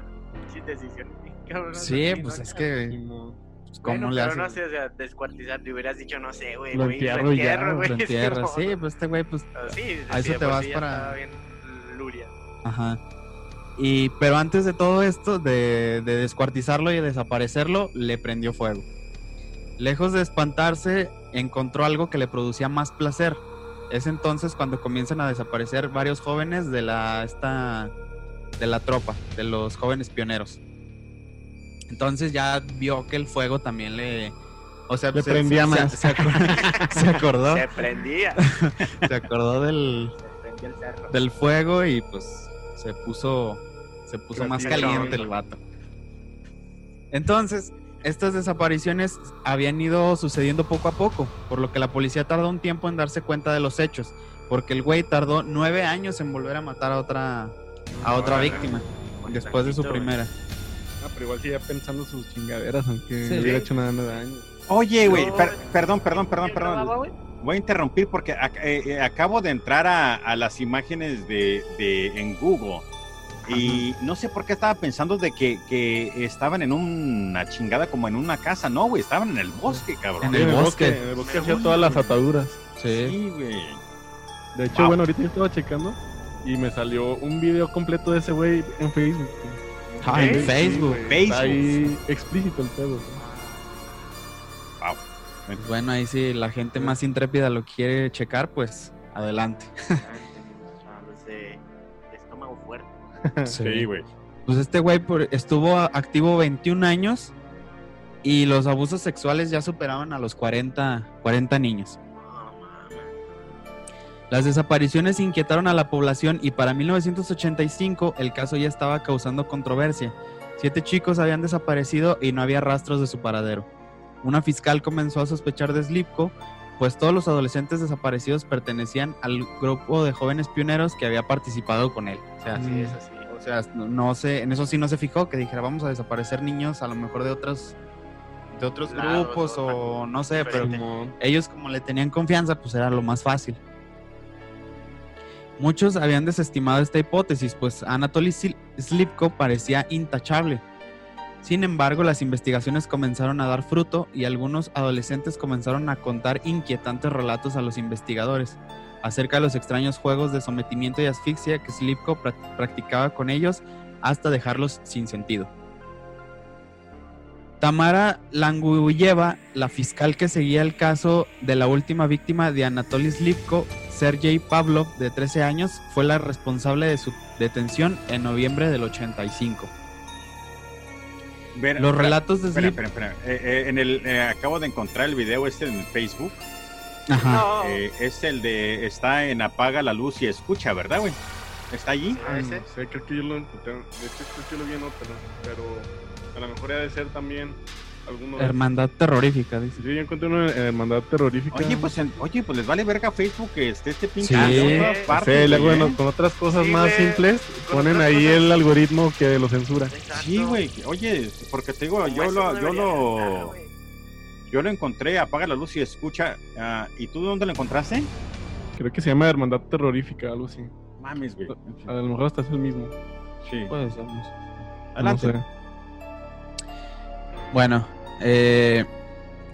Sí, Sí, pues es que, pues, ¿cómo Bueno, le pero haces? no sé, o sea, descuartizar, te hubieras dicho, no sé, güey. Lo entierro y ya, entierro, güey, Lo entierras, (laughs) sí, sí, pues este güey, pues Ah, Sí, A sí, eso de te vas sí para- bien luria. Ajá. Y, pero antes de todo esto, de, de descuartizarlo y desaparecerlo, le prendió fuego. Lejos de espantarse, encontró algo que le producía más placer. Es entonces cuando comienzan a desaparecer varios jóvenes de la, esta, de la tropa, de los jóvenes pioneros. Entonces ya vio que el fuego también le... O sea, Le se- prendía se- más. Se, se acor- (laughs) se acordó, Se prendía. (laughs) se acordó del, Se prendía el cerro. del fuego y pues se puso se puso más caliente el vato. Entonces, estas desapariciones habían ido sucediendo poco a poco, por lo que la policía tardó un tiempo en darse cuenta de los hechos, porque el güey tardó nueve años en volver a matar a otra a otra víctima después de su primera. Ah, pero igual sigue pensando sus chingaderas, aunque Sí. no hubiera hecho nada de daño. Oye, güey, No, per- güey. perdón, perdón, perdón, ¿Quién grababa, perdón. Voy a interrumpir porque ac- eh, eh, acabo de entrar a, a las imágenes de, de- en Google Y no sé por qué estaba pensando de que, que estaban en una chingada como en una casa. No, güey, estaban en el bosque, cabrón. En el bosque. En el bosque hacía todas las ataduras. Sí. Sí, güey. De hecho, Wow. bueno, ahorita yo estaba checando y me salió un video completo de ese güey en Facebook. Ah, en Facebook. ahí explícito el pedo. Pues bueno, ahí sí la gente más intrépida lo quiere checar, pues adelante. A los de de estómago fuerte. (laughs) Sí, güey. Pues este güey estuvo activo 21 años y los abusos sexuales ya superaban a los 40, 40 niños. No, mames. Las desapariciones inquietaron a la población y para 1985 el caso ya estaba causando controversia. Siete chicos habían desaparecido y no había rastros de su paradero. Una fiscal comenzó a sospechar de Slipko, pues todos los adolescentes desaparecidos pertenecían al grupo de jóvenes pioneros que había participado con él. O sea, Sí, es así. o sea, no, no sé, en eso sí no se fijó que dijera vamos a desaparecer niños a lo mejor de otros de otros grupos o o no sé, pero ellos como le tenían confianza, pues era lo más fácil. Muchos habían desestimado esta hipótesis, pues Anatoly Slipko parecía intachable. Sin embargo, las investigaciones comenzaron a dar fruto y algunos adolescentes comenzaron a contar inquietantes relatos a los investigadores acerca de los extraños juegos de sometimiento y asfixia que Slipko prac- practicaba con ellos hasta dejarlos sin sentido. Tamara Languyeva, la fiscal que seguía el caso de la última víctima de Anatoly Slipko, Sergei Pavlov, de 13 años, fue la responsable de su detención en noviembre del 85. Ver- Los espera, relatos de Espera, Slip... espera, espera. Eh, eh, en el, eh, acabo de encontrar el video este en Facebook. Ajá. No. Eh, es el de. Está en Apaga la luz y escucha, ¿verdad, güey? ¿Está allí? Ah, ese. No sé, creo que yo lo encontré. De hecho, creo que lo vi en otra, pero a lo mejor ha de ser también Hermandad terrorífica, dice. Sí, yo encontré una hermandad terrorífica. Oye, pues, en- oye, pues les vale verga Facebook que esté este pinche. Sí. en todas Sí, güey, bueno, ¿eh? con otras cosas Sí, más güey. simples, ponen ahí cosas. el algoritmo que lo censura. Exacto. Sí, güey. Oye, porque te digo, Como yo lo, no yo estar, lo, yo lo encontré, apaga la luz y escucha. ah, ¿Y tú dónde lo encontraste? Creo que se llama hermandad terrorífica, algo así. Mames, güey. A lo mejor hasta es el mismo. Sí. Puede ser, no sé. Adelante. No sé. Bueno, eh,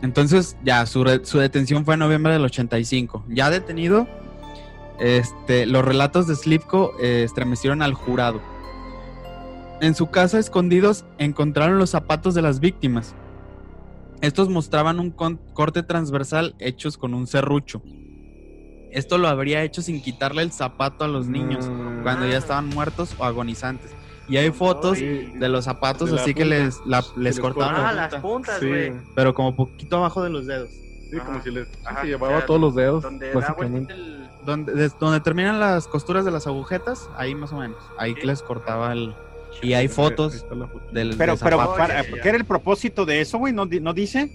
entonces ya su, su detención fue en noviembre del 85. Ya detenido, este, los relatos de Slipko eh, estremecieron al jurado. En su casa escondidos encontraron los zapatos de las víctimas. Estos mostraban un corte transversal hechos con un serrucho. Esto lo habría hecho sin quitarle el zapato a los niños cuando ya estaban muertos o agonizantes. Y hay fotos Sí, de los zapatos de así que les, la- Que les les cortaban Ah, la las punta, puntas, sí, pero como poquito abajo de los dedos. sí, como si les Ajá, se o llevaba sea, todos los dedos, Donde básicamente. el... Donde, donde terminan las costuras de las agujetas, ahí más o menos. Ahí Sí. les cortaba el... Y hay fotos del, Pero, pero, para-. ¿qué era el propósito de eso, güey? ¿No, ¿No dice?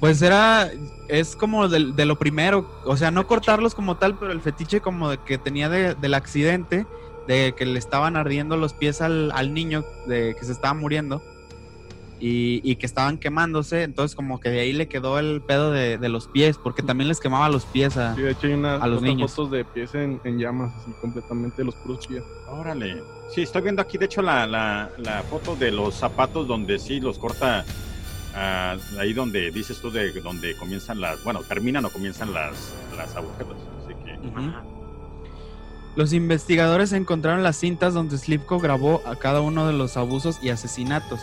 Pues era... Es como del- de, lo primero. O sea, no cortarlos como tal, pero el fetiche como de que tenía de- del accidente, de que le estaban ardiendo los pies al, al niño, de que se estaba muriendo. Y, y que estaban quemándose, entonces como que de ahí le quedó el pedo de, de los pies, porque también les quemaba los pies a, Sí, de hecho hay unas a los niños. fotos de pies en, en llamas, así completamente los puros pies. Órale. Sí, estoy viendo aquí, de hecho, la, la, la foto de los zapatos donde sí los corta. ah, ahí donde dices tú de donde comienzan las. Bueno, terminan o comienzan las, las agujetas. Así que. Ajá. Los investigadores encontraron las cintas donde Slipko grabó a cada uno de los abusos y asesinatos.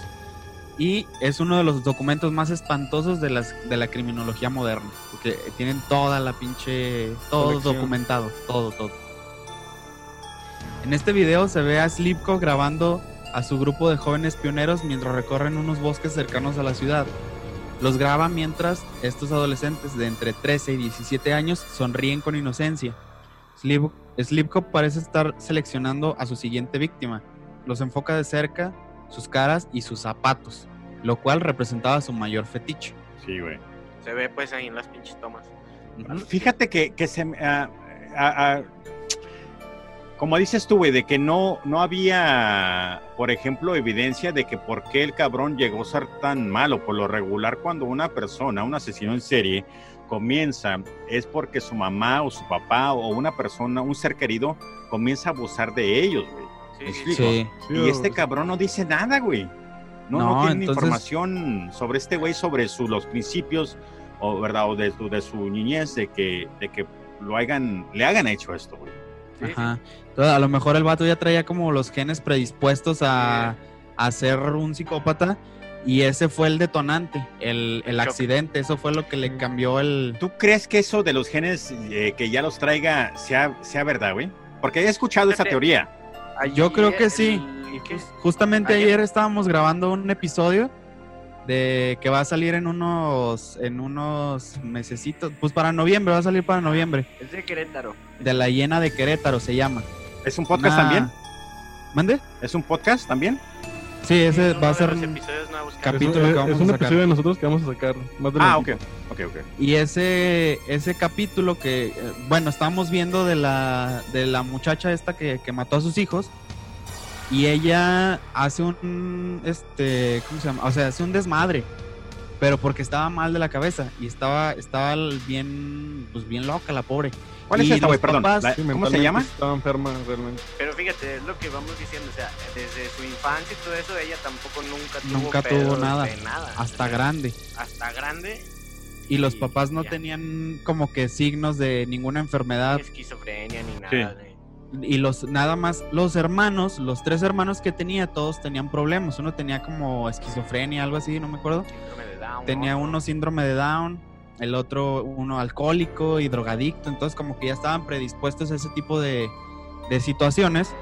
Y es uno de los documentos más espantosos de, las, de la criminología moderna. Porque tienen toda la pinche... Todo Colección. documentado. Todo, todo. En este video se ve a Slipko grabando a su grupo de jóvenes pioneros mientras recorren unos bosques cercanos a la ciudad. Los graba mientras estos adolescentes de entre 13 y 17 años sonríen con inocencia. Slip- parece estar seleccionando a su siguiente víctima. Los enfoca de cerca, sus caras y sus zapatos, lo cual representaba su mayor fetiche. Sí, güey. Se ve pues ahí en las pinches tomas. Fíjate que, que se. me- ah, ah, ah, como dices tú, güey, de que no, no había, por ejemplo, evidencia de que por qué el cabrón llegó a ser tan malo. Por lo regular, cuando una persona, un asesino en serie, comienza, es porque su mamá o su papá o una persona, un ser querido, comienza a abusar de ellos, güey. ¿Me Sí, sí, explico? Sí. Y este cabrón no dice nada, güey. No, no, No, tiene entonces- información sobre este güey, sobre su, los principios, o verdad, o de, su- de su niñez, de que, de que lo hagan, le hagan hecho esto, güey. Sí. Ajá. Entonces, a lo mejor el vato ya traía como los genes predispuestos a, a ser un psicópata y ese fue el detonante, el, el accidente, eso fue lo que le cambió el... ¿Tú crees que eso de los genes eh, que ya los traiga sea, sea verdad, güey? Porque he escuchado esa teoría. Yo creo que sí. Justamente Ayer. ayer estábamos grabando un episodio de que va a salir en unos en unos mesecitos, pues para noviembre, va a salir para noviembre, Es de Querétaro. de la hiena de Querétaro se llama. ¿Es un podcast Una- también? ¿Mande? ¿Es un podcast también? Sí, ese va a de ser episodios capítulo es, que es vamos un a sacar. episodio de nosotros que vamos a sacar. Más Ah, ok, adelantito. ok, ok. Y ese, ese capítulo que, eh, bueno, estábamos viendo de la, de la muchacha esta que, que mató a sus hijos. Y ella hace un, este, ¿cómo se llama? O sea, hace un desmadre. Pero porque estaba mal de la cabeza. Y estaba, estaba bien, pues bien loca la pobre. ¿Cuál es Y esta, güey? los Perdón. papás- La- Sí, ¿Cómo se llama? Estaba enferma realmente. Pero fíjate, es lo que vamos diciendo, o sea, desde su infancia y todo eso, ella tampoco nunca tuvo Nunca tuvo nada. de nada. Hasta O sea, grande. Hasta grande, Y los y papás no ya. tenían como que signos de ninguna enfermedad. ni esquizofrenia ni nada. Sí. Y los nada más los hermanos, los tres hermanos que tenía, todos tenían problemas. Uno tenía como esquizofrenia, algo así, no me acuerdo. síndrome de Down. Tenía ¿no? uno síndrome de Down, el otro uno alcohólico y drogadicto, entonces como que ya estaban predispuestos a ese tipo de, de situaciones.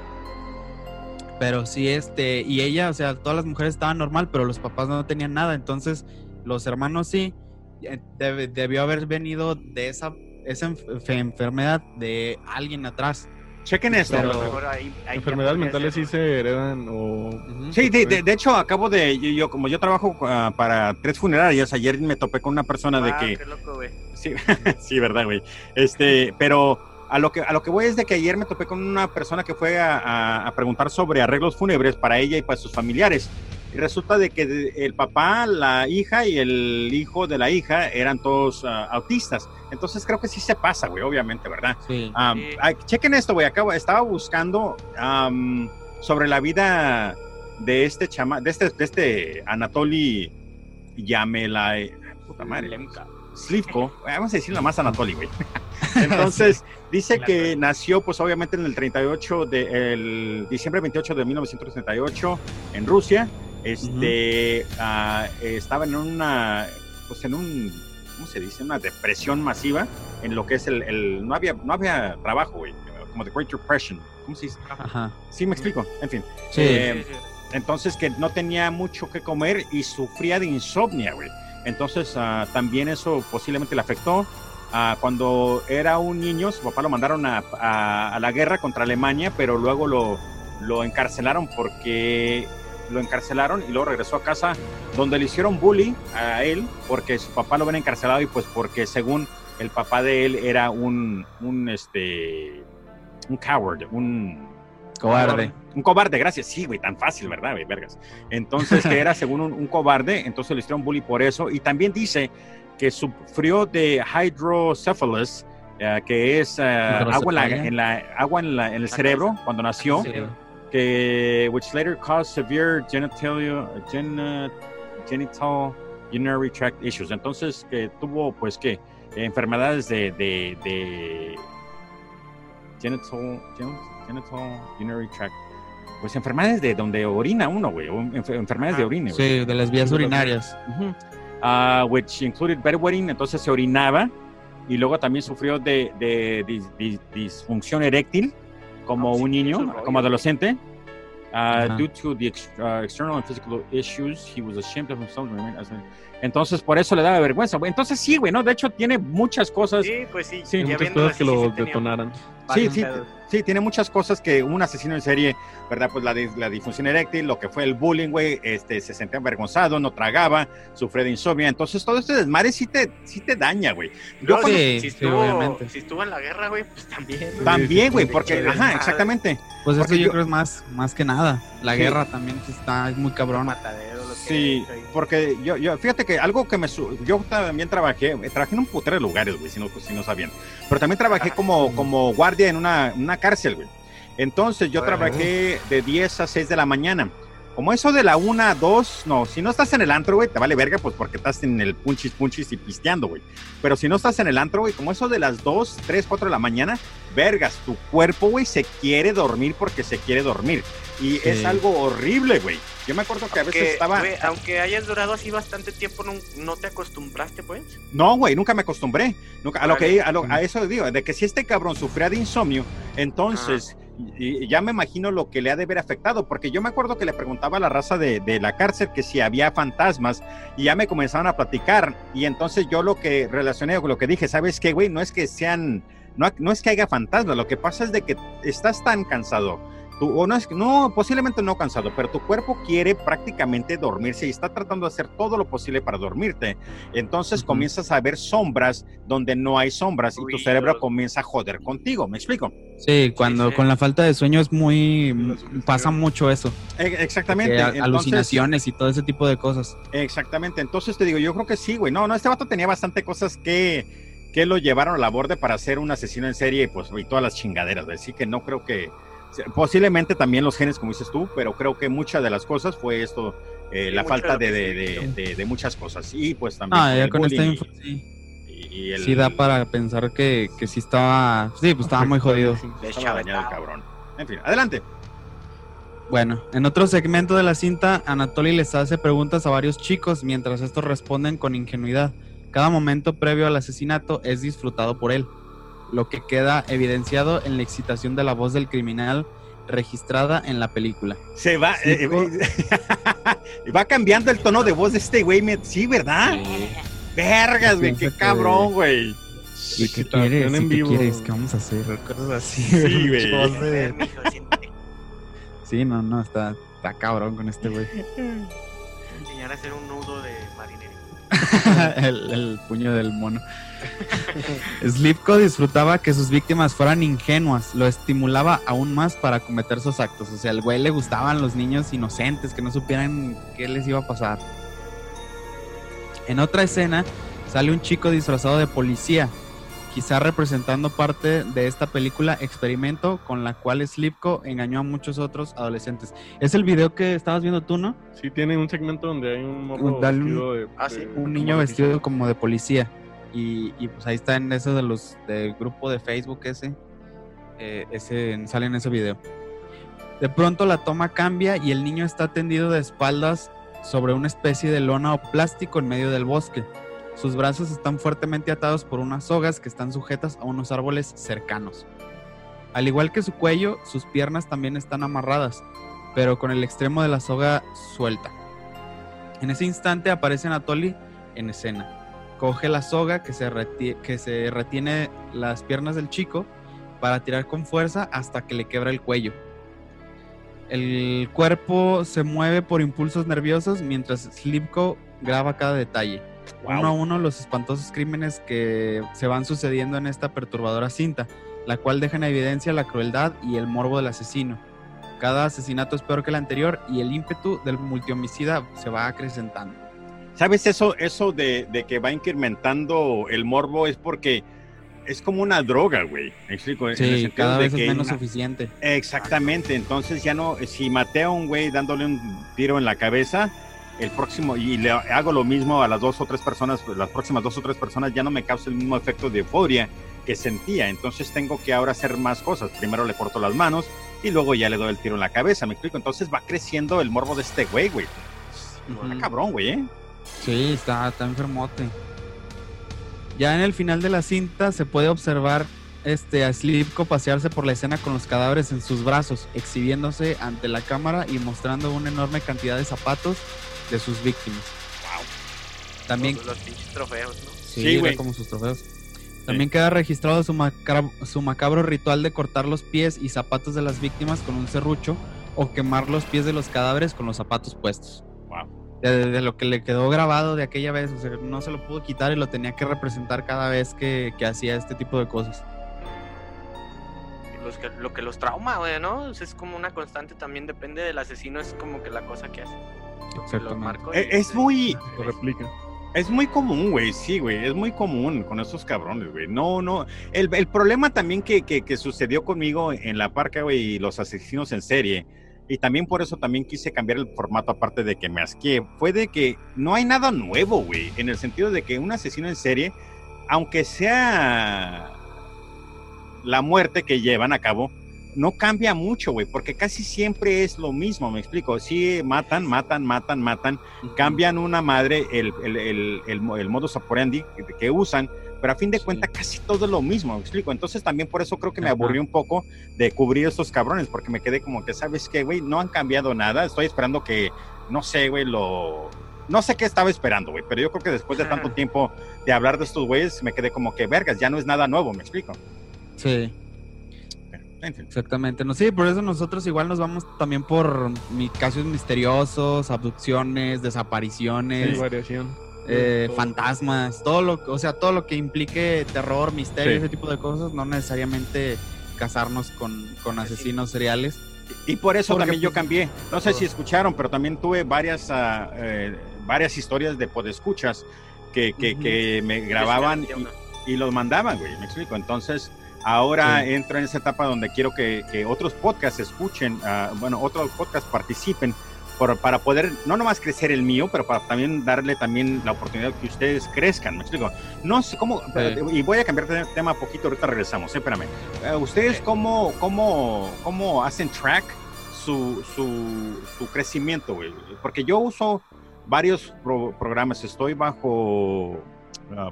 Pero sí, este, y ella, o sea, todas las mujeres estaban normal, pero los papás no tenían nada, entonces los hermanos sí, eh, debió haber venido de esa, esa enf- enfermedad de alguien atrás. Chequen esto. Pero- mejor Enfermedades mentales sí se heredan o... Sí, de, de- de hecho, acabo de. Yo, yo- como yo trabajo ah, para tres funerarias, ayer me topé con una persona de Ah, que. qué loco, güey. Sí, (laughs) sí, verdad, güey. Este, pero a lo que a lo que voy es de que ayer me topé con una persona que fue a, a- a preguntar sobre arreglos fúnebres para ella y para sus familiares. Y resulta de que de- el papá, la hija y el hijo de la hija eran todos ah, autistas. Entonces creo que sí se pasa, güey, obviamente, ¿verdad? Sí. Ay, chequen esto, güey. Acabo, estaba buscando am, sobre la vida de este chama, de este, de este Anatoly Yamela, puta madre, Lemka. Slivko, (laughs) vamos a decirlo más Anatoly, güey. (laughs) Entonces, dice que nació, pues obviamente en el 38 de el diciembre 28 de 1938 en Rusia. Este, estaba en una, pues en un, ¿cómo se dice? Una depresión masiva en lo que es el, el- no había, no había trabajo, güey, como the Great Depression. ¿Cómo se dice? Ajá. Sí, me explico. En fin. Sí. Eh, Sí, sí. entonces que no tenía mucho que comer y sufría de insomnia, güey. Entonces ah, también eso posiblemente le afectó. Ah, cuando era un niño, su papá lo mandaron a, a- a la guerra contra Alemania, pero luego lo, lo encarcelaron porque lo encarcelaron y luego regresó a casa donde le hicieron bully a él porque su papá lo habían encarcelado y pues porque según el papá de él era un, un este, un coward, un Cobarde. un cobarde, gracias. Sí, güey, tan fácil, ¿verdad, güey? Vergas. Entonces, que era (laughs) según un, un cobarde, entonces le hicieron bully por eso. Y también dice que sufrió de hydrocephalus, eh, que es eh, agua, en la, en la- agua en, la- en el cerebro cuando nació, Sí. Que which later caused severe genital, gen- genital urinary tract issues. Entonces, que tuvo, pues, que enfermedades de, de, de genital, gen- genital urinary tract, pues enfermedades de donde orina uno, güey, enfermedades de Ah, orina, güey. Sí, de las vías urinarias. Ujú. Ah, which included bedwetting, entonces se orinaba y luego también sufrió de, de dis- dis- disfunción eréctil como Ah, un niño, como adolescente. Ajá. due to the ex- ah, external and physical issues, he was ashamed of himself. to remain as a- Entonces, por eso le daba vergüenza, güey. Entonces, sí, güey, ¿no? De hecho, tiene muchas cosas. Sí, pues sí. Sí, muchas cosas que lo detonaran. Sí, sí, pedos. Sí, tiene muchas cosas que un asesino en serie, ¿verdad? Pues la, dis- la disfunción eréctil, lo que fue el bullying, güey, este, se sentía avergonzado, no tragaba, sufría de insomnia. Entonces, todo este desmadre sí te, sí te daña, güey. Yo Luego, cuando- Sí, si, sí, estuvo, obviamente. si estuvo en la guerra, güey, pues también. güey. También, güey, porque, ajá, exactamente. Pues eso yo, yo- creo es más, más que nada. La Sí. guerra también está es muy cabrón. Matadero, lo que Sí, porque yo, yo, fíjate que algo que me, yo también trabajé, eh, trabajé en un putero de lugares, güey, si no, si no sabían, pero también trabajé como, como guardia en una, una cárcel, güey. Entonces yo trabajé de 10 a 6 de la mañana. Como eso de la 1 a 2, no, si no estás en el antro, güey, te vale verga, pues porque estás en el punchis punchis y pisteando, güey. Pero si no estás en el antro, güey, como eso de las 2, 3, 4 de la mañana, vergas, tu cuerpo, güey, se quiere dormir porque se quiere dormir. Y es algo horrible, güey. Yo me acuerdo que a veces estaba... güey, aunque hayas durado así bastante tiempo, ¿no, no te acostumbraste, pues? No, güey, nunca me acostumbré. Nunca, a, lo que, a, lo- a eso digo, de que si este cabrón sufría de insomnio, entonces y- y ya me imagino lo que le ha de haber afectado, porque yo me acuerdo que le preguntaba a la raza de, de la cárcel que si había fantasmas y ya me comenzaron a platicar y entonces yo lo que relacioné con lo que dije, ¿sabes qué, güey? No es que sean, no, no es que haya fantasmas, lo que pasa es de que estás tan cansado. Tú, o no es no, posiblemente no cansado, pero tu cuerpo quiere prácticamente dormirse y está tratando de hacer todo lo posible para dormirte. Entonces comienzas a ver sombras donde no hay sombras y tu cerebro comienza a joder contigo. ¿Me explico? Sí, cuando sí. con la falta de sueño es muy... sugestión. pasa mucho eso. E- Exactamente. Entonces- alucinaciones y todo ese tipo de cosas. Exactamente. Entonces te digo, yo creo que sí, güey. No, no, este vato tenía bastante cosas que, que lo llevaron a la borde para ser un asesino en serie pues, y todas las chingaderas. Así que no creo que. Posiblemente también los genes, como dices tú, pero creo que muchas de las cosas fue esto, eh, la falta de de, de, muchas cosas. Y pues también. Ah, ya con esta info sí, y- y el- sí da para pensar que, que sí estaba... Sí, pues estaba muy jodido. (laughs) estaba dañado el cabrón. En fin, adelante. Bueno, en otro segmento de la cinta, Anatoly les hace preguntas a varios chicos mientras estos responden con ingenuidad. Cada momento previo al asesinato es disfrutado por él, lo que queda evidenciado en la excitación de la voz del criminal registrada en la película. Se va. Eh, eh, (laughs) va cambiando el tono de voz de este güey. Sí, ¿verdad? Vergas, güey. Qué cabrón, güey. ¿Y qué quieres? en ¿Y qué vivo. quieres? ¿Qué vamos a hacer? Cosas así. Sí, güey. Sí, no, no, está, está cabrón con este güey. Enseñar a hacer un nudo de marinero. (laughs) el, el puño del mono. (laughs) Slipko disfrutaba que sus víctimas fueran ingenuas, lo estimulaba aún más para cometer sus actos. O sea, al güey le gustaban los niños inocentes que no supieran qué les iba a pasar. En otra escena sale un chico disfrazado de policía, quizá representando parte de esta película Experimento con la cual Slipko engañó a muchos otros adolescentes. Es el video que estabas viendo tú, ¿no? Sí, tiene un segmento donde hay un morro Dale un- vestido de, Ah, sí. de- un niño vestido policía. como de policía. Y, pues ahí está en ese de los del grupo de Facebook ese. eh, ese sale en ese video. De pronto la toma cambia y el niño está tendido de espaldas sobre una especie de lona o plástico en medio del bosque. Sus brazos están fuertemente atados por unas sogas que están sujetas a unos árboles cercanos. Al igual que su cuello, sus piernas también están amarradas, pero con el extremo de la soga suelta. En ese instante aparece Anatoly en escena. Coge la soga que se, que se retiene las piernas del chico para tirar con fuerza hasta que le quebra el cuello. El cuerpo se mueve por impulsos nerviosos mientras Slipko graba cada detalle. Wow. Uno a uno los espantosos crímenes que se van sucediendo en esta perturbadora cinta, la cual deja en evidencia la crueldad y el morbo del asesino. Cada asesinato es peor que el anterior y el ímpetu del multihomicida se va acrecentando. ¿Sabes eso, eso de, de que va incrementando el morbo? Es porque es como una droga, güey. ¿Me explico? En el sentido cada de vez es que- menos suficiente. Exactamente, entonces ya no, si maté a un güey dándole un tiro en la cabeza, el próximo, y le hago lo mismo a las dos o tres personas, pues, las próximas dos o tres personas ya no me causa el mismo efecto de euforia que sentía, entonces tengo que ahora hacer más cosas, primero le corto las manos y luego ya le doy el tiro en la cabeza, me explico, entonces va creciendo el morbo de este güey, güey. Está cabrón, güey, ¿eh? Sí, está, está enfermote. Ya en el final de la cinta se puede observar este, a Slipko pasearse por la escena con los cadáveres en sus brazos, exhibiéndose ante la cámara y mostrando una enorme cantidad de zapatos de sus víctimas. También Los, los pinches trofeos, ¿no? Sí, Sí, era güey. como sus trofeos. También queda registrado su, macra- su macabro ritual de cortar los pies y zapatos de las víctimas con un serrucho o quemar los pies de los cadáveres con los zapatos puestos. De, de lo que le quedó grabado de aquella vez, o sea, no se lo pudo quitar y lo tenía que representar cada vez que, que hacía este tipo de cosas. Los que, lo que los trauma, güey, ¿no? Es como una constante también, depende del asesino, es como que la cosa que hace. Se los marco y- Eh, Es muy, Lo replica. Es muy común, güey, sí, güey, es muy común con esos cabrones, güey. No, no, el, el problema también que, que, que sucedió conmigo en la parca, güey, y los asesinos en serie, y también por eso también quise cambiar el formato, aparte de que me asqué, fue de que no hay nada nuevo, güey, en el sentido de que un asesino en serie, aunque sea la muerte que llevan a cabo, no cambia mucho, güey, porque casi siempre es lo mismo, me explico. Sí, matan, matan, matan, matan, cambian una madre el, el, el, el, el modus operandi que, que usan, pero a fin de Sí. cuentas casi todo es lo mismo, me explico. Entonces también por eso creo que me Ajá. aburrí un poco de cubrir estos cabrones, porque me quedé como que, ¿sabes qué, güey? No han cambiado nada, estoy esperando que, no sé, güey, lo... No sé qué estaba esperando, güey, pero yo creo que después de tanto tiempo de hablar de estos güeyes, me quedé como que, vergas, ya no es nada nuevo, me explico. Sí, exactamente. No, sí, por eso nosotros igual nos vamos también por mi- casos misteriosos, abducciones, desapariciones, Sí, variación. Eh, fantasmas, todo lo, o sea, todo lo que implique terror, misterio, Sí. ese tipo de cosas, no necesariamente casarnos con, con asesinos seriales. Y por eso Porque, también yo pues, cambié. No sé todo. si escucharon, pero también tuve varias, eh, varias historias de podescuchas que, que, que me grababan y, y los mandaban, güey. Me explico. Entonces, ahora Sí. entro en esa etapa donde quiero que, que otros podcasts escuchen, ah, bueno, otros podcasts participen por- para poder no nomás crecer el mío, pero para también darle también la oportunidad que ustedes crezcan. Me explico. No sé cómo, y voy a cambiar de tema poquito, ahorita regresamos, eh, espérame. Eh, ¿Ustedes cómo, cómo, cómo hacen track su, su, su crecimiento, güey? Porque yo uso varios pro- programas, estoy bajo uh,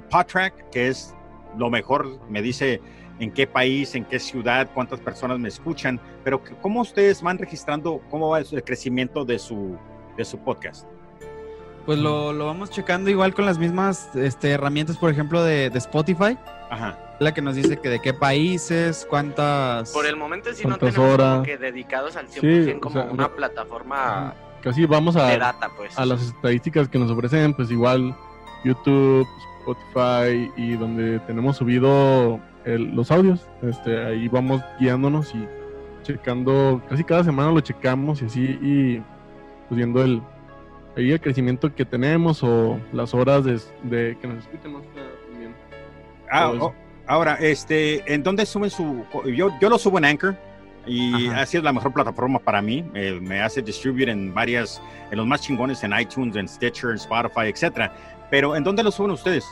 PodTrack, que es lo mejor, me dice en qué país, en qué ciudad, cuántas personas me escuchan, pero ¿cómo ustedes van registrando cómo va el crecimiento de su, de su podcast? Pues lo, lo vamos checando igual con las mismas este, herramientas, por ejemplo, de, de Spotify, Ajá. la que nos dice que de qué países, cuántas... Por el momento sí no ¿Cuántas tenemos como horas? que dedicados al 100% Sí, o como sea, una no- plataforma Casi vamos de a, data, pues. a las estadísticas que nos ofrecen, pues igual YouTube, Spotify y donde tenemos subido el- los audios. Este, ahí vamos guiándonos y checando, casi cada semana lo checamos y así, y pues viendo el, ahí el crecimiento que tenemos o las horas de, de que nos escuchen más también. Ah, oh, ahora, este, ¿en dónde suben su...? Yo, yo lo subo en Anchor y Ajá. así es la mejor plataforma para mí. Eh, me hace distribuir en varias, en los más chingones, en iTunes, en Stitcher, en Spotify, etcétera. Pero ¿en dónde lo suben ustedes?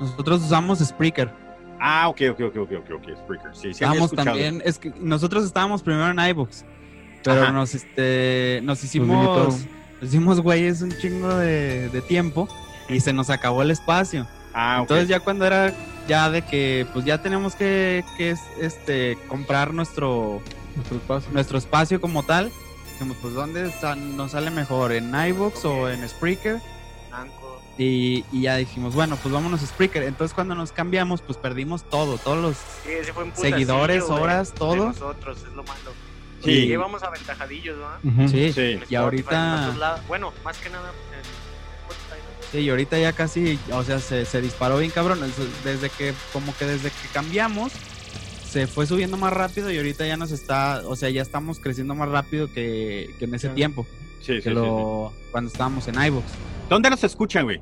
Nosotros usamos Spreaker. Ah, ok, ok, ok, ok, ok, ok, Spreaker. Sí, sí, escuchado. también, es que nosotros estábamos primero en iBooks, pero Ajá. nos este nos hicimos nos hicimos güeyes un chingo de, de tiempo y se nos acabó el espacio. Ah, ok. Entonces ya cuando era ya de que pues ya tenemos que, que este comprar nuestro Nuestro espacio. nuestro espacio como tal, dijimos pues dónde nos sale mejor en iBooks o en Spreaker. Y, y ya dijimos bueno pues vámonos a Spreaker. Entonces cuando nos cambiamos pues perdimos todo, todos los Sí, Seguidores, horas, de todo. Nosotros, es lo malo. Sí. Sí. Llevamos aventajadillos, ¿no? Ujú. sí, Sí. Y ahorita. Bueno, más que nada. Sí, y ahorita ya casi, o sea, se, se disparó bien cabrón. Desde que, como que desde que cambiamos, se fue subiendo más rápido y ahorita ya nos está, o sea, ya estamos creciendo más rápido que, que en ese tiempo, Sí, sí, que sí, lo, cuando estábamos en iVoox. ¿Dónde nos escuchan, güey?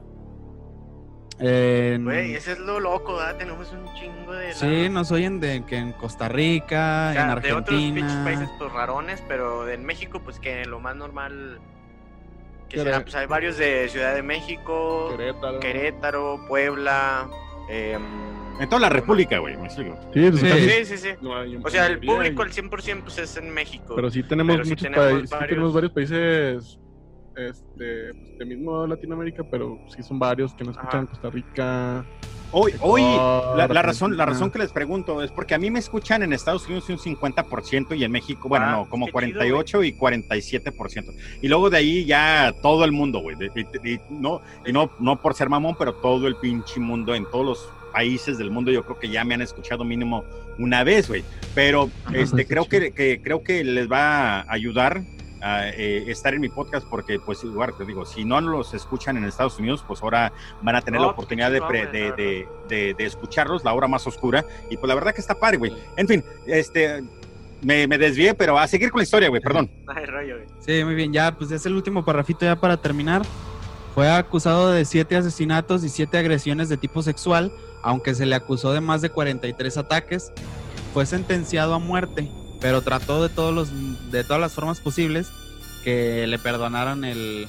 En- Güey, ese es lo loco, ¿verdad? Tenemos un chingo de... sí, nos oyen de que en Costa Rica, O sea, en de otros pinches Argentina. países pues rarones, pero en México pues que lo más normal que Quere- será, pues hay varios de Ciudad de México, Querétaro. Querétaro, Puebla, em, En toda la República, güey, me explico. Sí, pues Sí. casi- sí, sí, sí. en O sea, el público al 100% pues es en México. Pero sí tenemos Pero sí muchos tenemos países, sí varios. tenemos varios países este, pues, de mismo Latinoamérica, pero sí son varios que nos escuchan Ajá. Costa Rica. Hoy, hoy, la, la razón, la razón que les pregunto es porque a mí me escuchan en Estados Unidos un 50% y en México, bueno, Ah, no, como qué chido, 48 y 47%. Y luego de ahí ya todo el mundo, güey. y no, y no, no por ser mamón, pero todo el pinche mundo, en todos los países del mundo, yo creo que ya me han escuchado mínimo una vez, güey. Pero este, creo que, que creo que les va a ayudar a eh, estar en mi podcast porque pues igual te digo si no los escuchan en Estados Unidos pues ahora van a tener No, la oportunidad de, pre- de, de, de- de escucharlos la hora más oscura y pues la verdad que está padre güey en fin este me, me desvié pero a seguir con la historia güey perdón (laughs) Ay, rollo, güey. Sí, muy bien, ya, pues es el último parrafito ya para terminar. Fue acusado de siete asesinatos y siete agresiones de tipo sexual, aunque se le acusó de más de 43 ataques. Fue sentenciado a muerte, pero trató de, todos los, de todas las formas posibles que le perdonaran el,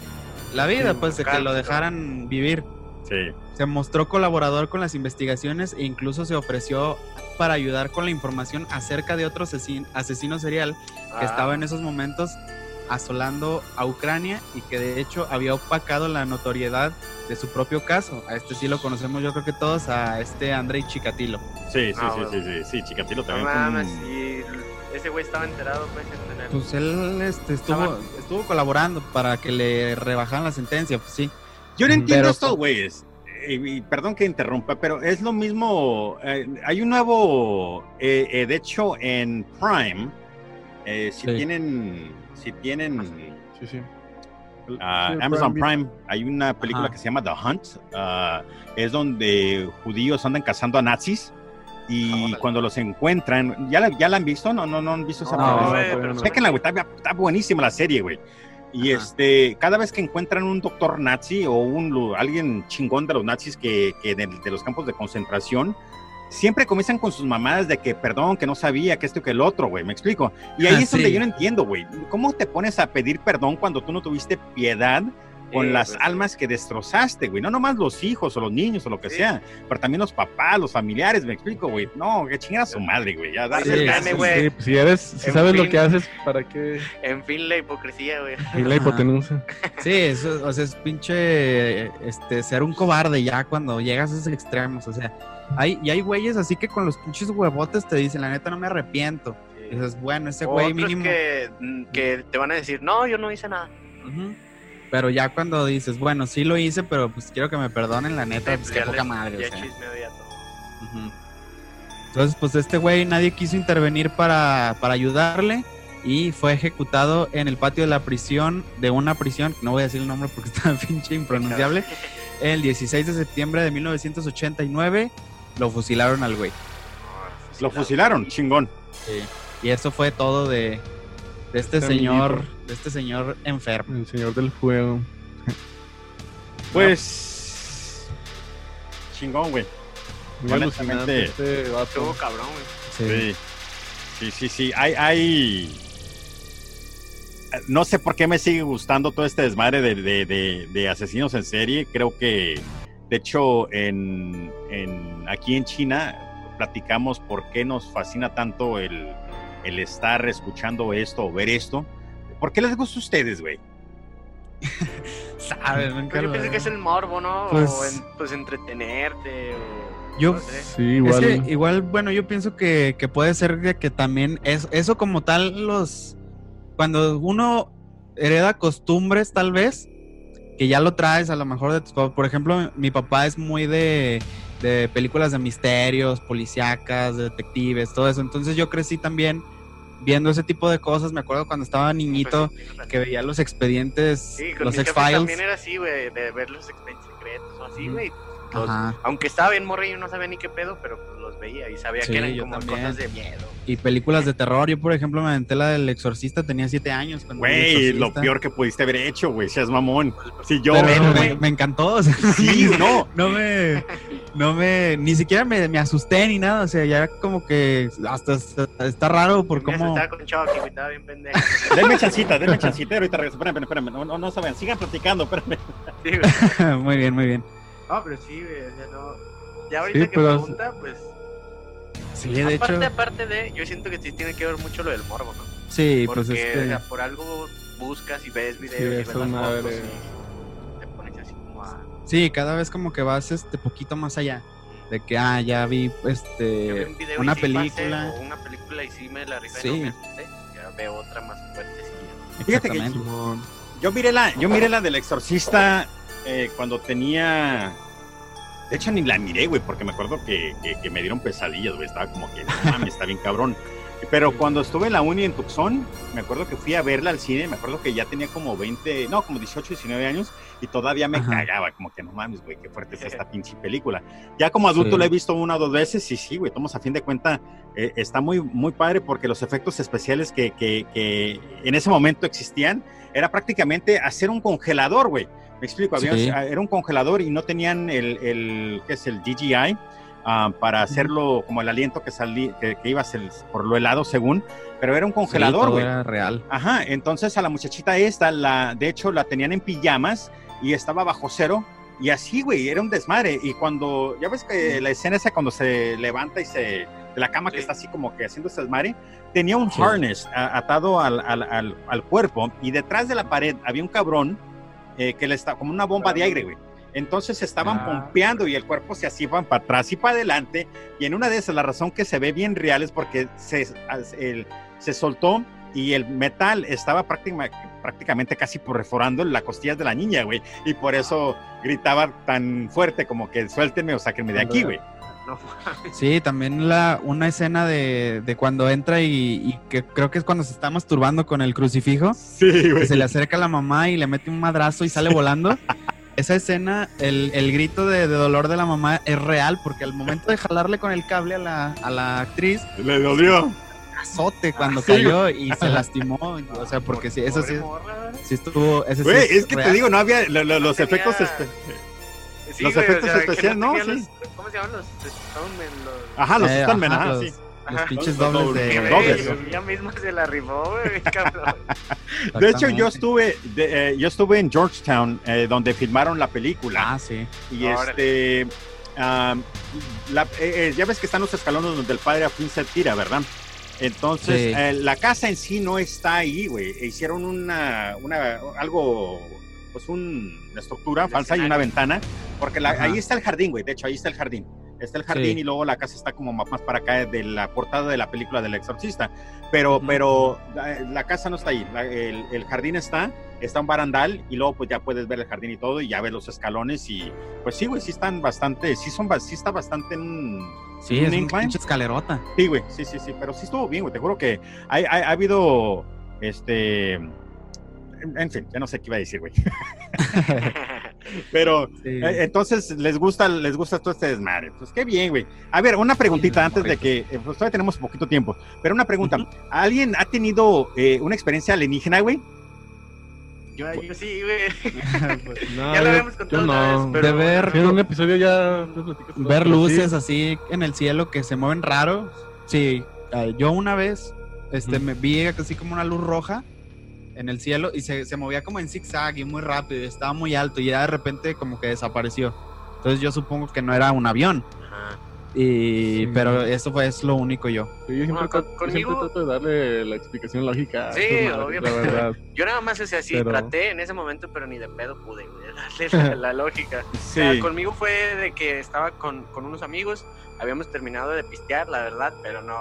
la vida, pues de que lo dejaran vivir. Sí. Se mostró colaborador con las investigaciones e incluso se ofreció para ayudar con la información acerca de otro asesin- asesino serial que Ah, estaba en esos momentos asolando a Ucrania y que de hecho había opacado la notoriedad de su propio caso. A este sí lo conocemos yo creo que todos, a este Andrei Chikatilo. Sí, sí, Ah, sí, bueno. sí, sí, sí, Chikatilo No también. fue un- mames, sí, ese güey estaba enterado, pues, en el... Pues él este, estuvo, Estaba- estuvo colaborando para que le rebajaran la sentencia, pues sí. Yo no entiendo Pero- estos güeyes. eh, y perdón que interrumpa, pero es lo mismo. eh, hay un nuevo, eh, eh, de hecho, en Prime, eh, si Sí. tienen, si tienen Sí, sí. ah, Sí, Amazon Prime hay una película Ajá. que se llama The Hunt. ah, es donde judíos andan cazando a nazis y Ah, cuando los encuentran, ¿ya la, ya la han visto? No, no, no han visto esa No, película? no. está, está buenísima la serie, güey. Y Ajá. este, cada vez que encuentran un doctor nazi o un alguien chingón de los nazis que, que de, de los campos de concentración, siempre comienzan con sus mamadas de que perdón, que no sabía, que esto que el otro, güey, me explico. Y ahí Ah, es donde sí. yo no entiendo, güey. ¿Cómo te pones a pedir perdón cuando tú no tuviste piedad con Sí, las pues, almas que destrozaste, güey? No nomás los hijos o los niños o lo que Sí. sea, pero también los papás, los familiares, me explico, güey. No, que chingada su madre, güey. Ya, darle Sí, caso. güey. Sí, pues, si eres, si En sabes lo fin. que haces, ¿para qué? En fin, la hipocresía, güey. Y la hipotenusa. Sí, eso, o sea, es pinche este, ser un cobarde ya cuando llegas a esos extremos. O sea, hay, y hay güeyes así que con los pinches huevotes te dicen, la neta no me arrepiento. Y dices, bueno, ese güey mínimo. que, mm, que te van a decir, no, yo no hice nada. Pero ya cuando dices, bueno, sí lo hice, pero pues quiero que me perdonen, la neta, Sí, pues qué poca madre. Ya o sea. Entonces, pues este güey nadie quiso intervenir para, para ayudarle y fue ejecutado en el patio de la prisión, de una prisión, no voy a decir el nombre porque (laughs) está pinche impronunciable, el 16 de septiembre de 1989 lo fusilaron al güey. Lo fusilaron, chingón. Y eso fue todo de, de este Este señor, de este señor enfermo. El señor del fuego. Pues. Chingón, güey. Muy Honestamente, este vato. cabrón, güey. Sí. Sí. Sí, sí, sí. Hay, hay. No sé por qué me sigue gustando todo este desmadre de, de- de- de asesinos en serie. Creo que, de hecho, en, en- aquí en China platicamos por qué nos fascina tanto el, el estar escuchando esto o ver esto. ¿Por qué les gusta a ustedes, güey? (laughs) Sabes, nunca Pues yo pienso que es el morbo, ¿no? Pues- o en- pues entretenerte. O, Yo- no sé. Sí, igual. Es que igual, bueno, yo pienso que, que puede ser de que también es, eso como tal, los cuando uno hereda costumbres tal vez, que ya lo traes a lo mejor de tus papás. Por ejemplo, mi papá es muy de, de películas de misterios, policíacas, de detectives, todo eso. Entonces yo crecí también viendo ese tipo de cosas. Me acuerdo cuando estaba niñito Pues, sí, que veía los expedientes, los X-Files. también era así, güey, de ver los expedientes secretos o así, güey. Aunque estaba bien morrillo, no sabía ni qué pedo, pero veía y sabía Sí, que eran como también. cosas de miedo. Y películas de terror. Yo, por ejemplo, me aventé la del exorcista, tenía siete años. Güey, lo peor que pudiste haber hecho, güey. Seas mamón. Pues, Si yo. Pero me, encantó. o sea, Sí, (laughs) no. no me, no me, ni siquiera me, me asusté ni nada, o sea, ya como que hasta, está- está raro por cómo, Estaba con Chucky, güey, estaba bien pendejo. (laughs) Denme chancita, denme chancita. Ahorita regreso. Espérame, espérame. No, no, no saben. Sigan platicando, espérame. Sí, güey. (laughs) muy bien, muy bien. No, pero sí, güey, o sea, no. Ya ahorita Sí, que pero- pregunta, pues. Sí, de aparte, hecho, aparte de, yo siento que sí tiene que ver mucho lo del morbo, ¿no? sí, Porque, pues es o que, sea, por algo buscas y ves videos Sí, y ves las madre. fotos y te pones así como a... sí, cada vez como que vas este poquito más allá, de que, ah, ya vi, Yo vi este, un video y una sí pasé, película, o una película y sí me la rifé, Sí. no me asusté. Ya veo otra más fuertecilla. Fíjate que. Yo miré la, yo miré la del exorcista eh, cuando tenía. De hecho, ni la miré, güey, porque me acuerdo que, que- que me dieron pesadillas, güey. Estaba como que, mames, está bien cabrón. Pero cuando estuve en la uni en Tucson, me acuerdo que fui a verla al cine. Me acuerdo que ya tenía como 20, no, como 18, 19 años. Y todavía me Ajá. cagaba, como que no mames, güey, qué fuerte es esta pinche película. Ya como adulto Sí. la he visto una o dos veces. Y sí, güey, tomos a fin de cuenta, eh, está muy, muy padre porque los efectos especiales que, que- que en ese momento existían era prácticamente hacer un congelador, güey. Me explico, había- Sí. era un congelador y no tenían el, el ¿qué es el DJI? ah, para hacerlo como el aliento que salía, que, que ibas el- por lo helado según, pero era un congelador, güey. era real. Ajá, entonces a la muchachita esta, la, de hecho, la tenían en pijamas y estaba bajo cero. Y así, güey, era un desmadre. Y cuando, ya ves que la escena esa cuando se levanta y se, de la cama que está así como que haciendo ese desmadre, tenía un Sí. harness a- atado al, al, al, al cuerpo y detrás de la pared había un cabrón eh, que le está como una bomba de aire, güey. Entonces estaban Ah. pompeando y el cuerpo se así van para atrás y para adelante. Y en una de esas, la razón que se ve bien real es porque se, el- se soltó y el metal estaba práctima- prácticamente casi perforando las costillas de la niña, güey. Y por eso gritaba tan fuerte como que suéltenme o sáquenme de aquí, güey. No, Sí, también la, una escena de, de cuando entra y, y que creo que es cuando se está masturbando con el crucifijo, Sí, que güey. se le acerca a la mamá y le mete un madrazo y sale volando. (laughs) Esa escena, el, el grito de, de dolor de la mamá es real, porque al momento de jalarle con el cable a la, a la actriz, Le dolió. azote cuando Sí, cayó y se lastimó. (laughs) O sea, porque sí, eso sí, sí estuvo. ese sí Güey, es que te digo, no había lo- lo- los tenía- efectos. Sí, Los güey, efectos especiales, ¿no? Sí. los- ¿Cómo se llaman los Stonemen? Los... Ajá, los Eh, Stuntmen, ajá, ajá, los- sí. Los pinches dobles dobles, de. dobles, ¿no? Ella misma se la rifó, güey, cabrón. (laughs) De hecho, yo estuve, de- eh, yo estuve en Georgetown, eh, donde filmaron la película. Ah, sí. y órale. este, la- eh, eh, ya ves que están los escalones donde el padre a fin se tira, ¿verdad? Entonces, Sí. eh, la casa en sí no está ahí, güey. Hicieron una, una, algo, pues un- una estructura Un falsa y una ventana, porque la- ahí está el jardín, güey. De hecho, ahí está el jardín. Está el jardín Sí. y luego la casa está como más para acá de la portada de la película del exorcista. Pero, pero la, la casa no está ahí. La- el, el jardín está, está un barandal y luego pues ya puedes ver el jardín y todo y ya ves los escalones y pues sí, güey, sí están bastante, sí son, sí está bastante en... Sí, ¿Un es incline? pinche escalerota. Sí, güey, sí, sí, sí, pero sí estuvo bien, güey, te juro que hay- hay- ha habido, este... En fin, ya no sé qué iba a decir, güey. (laughs) Pero Sí. eh, entonces les gusta, les gusta todo este desmadre. Pues qué bien, güey. A ver, una preguntita Sí, antes de que, eh, pues todavía tenemos poquito tiempo, pero una pregunta. ¿Alguien ha tenido eh, una experiencia alienígena, güey? Yo, yo sí, güey. (laughs) No, Ya lo habíamos contado yo una no. vez, pero... De ver- en un episodio ya ver sí. luces así en el cielo que se mueven raro. Sí, eh, yo una vez este, me vi así como una luz roja en el cielo y se, se movía como en zigzag y muy rápido, y estaba muy alto y ya de repente como que desapareció. Entonces yo supongo que no era un avión, Ajá. y, Sí. pero eso fue es lo único yo. Sí, yo siempre, Bueno, con- siempre conmigo- trato de darle la explicación lógica. Sí, esas madres, obviamente. La verdad. (laughs) Yo nada más, o sea, sí, Pero- traté en ese momento, pero ni de pedo pude, (laughs) darle la, (laughs) la lógica. O Sí. sea, conmigo fue de que estaba con, con unos amigos, habíamos terminado de pistear, la verdad, pero no,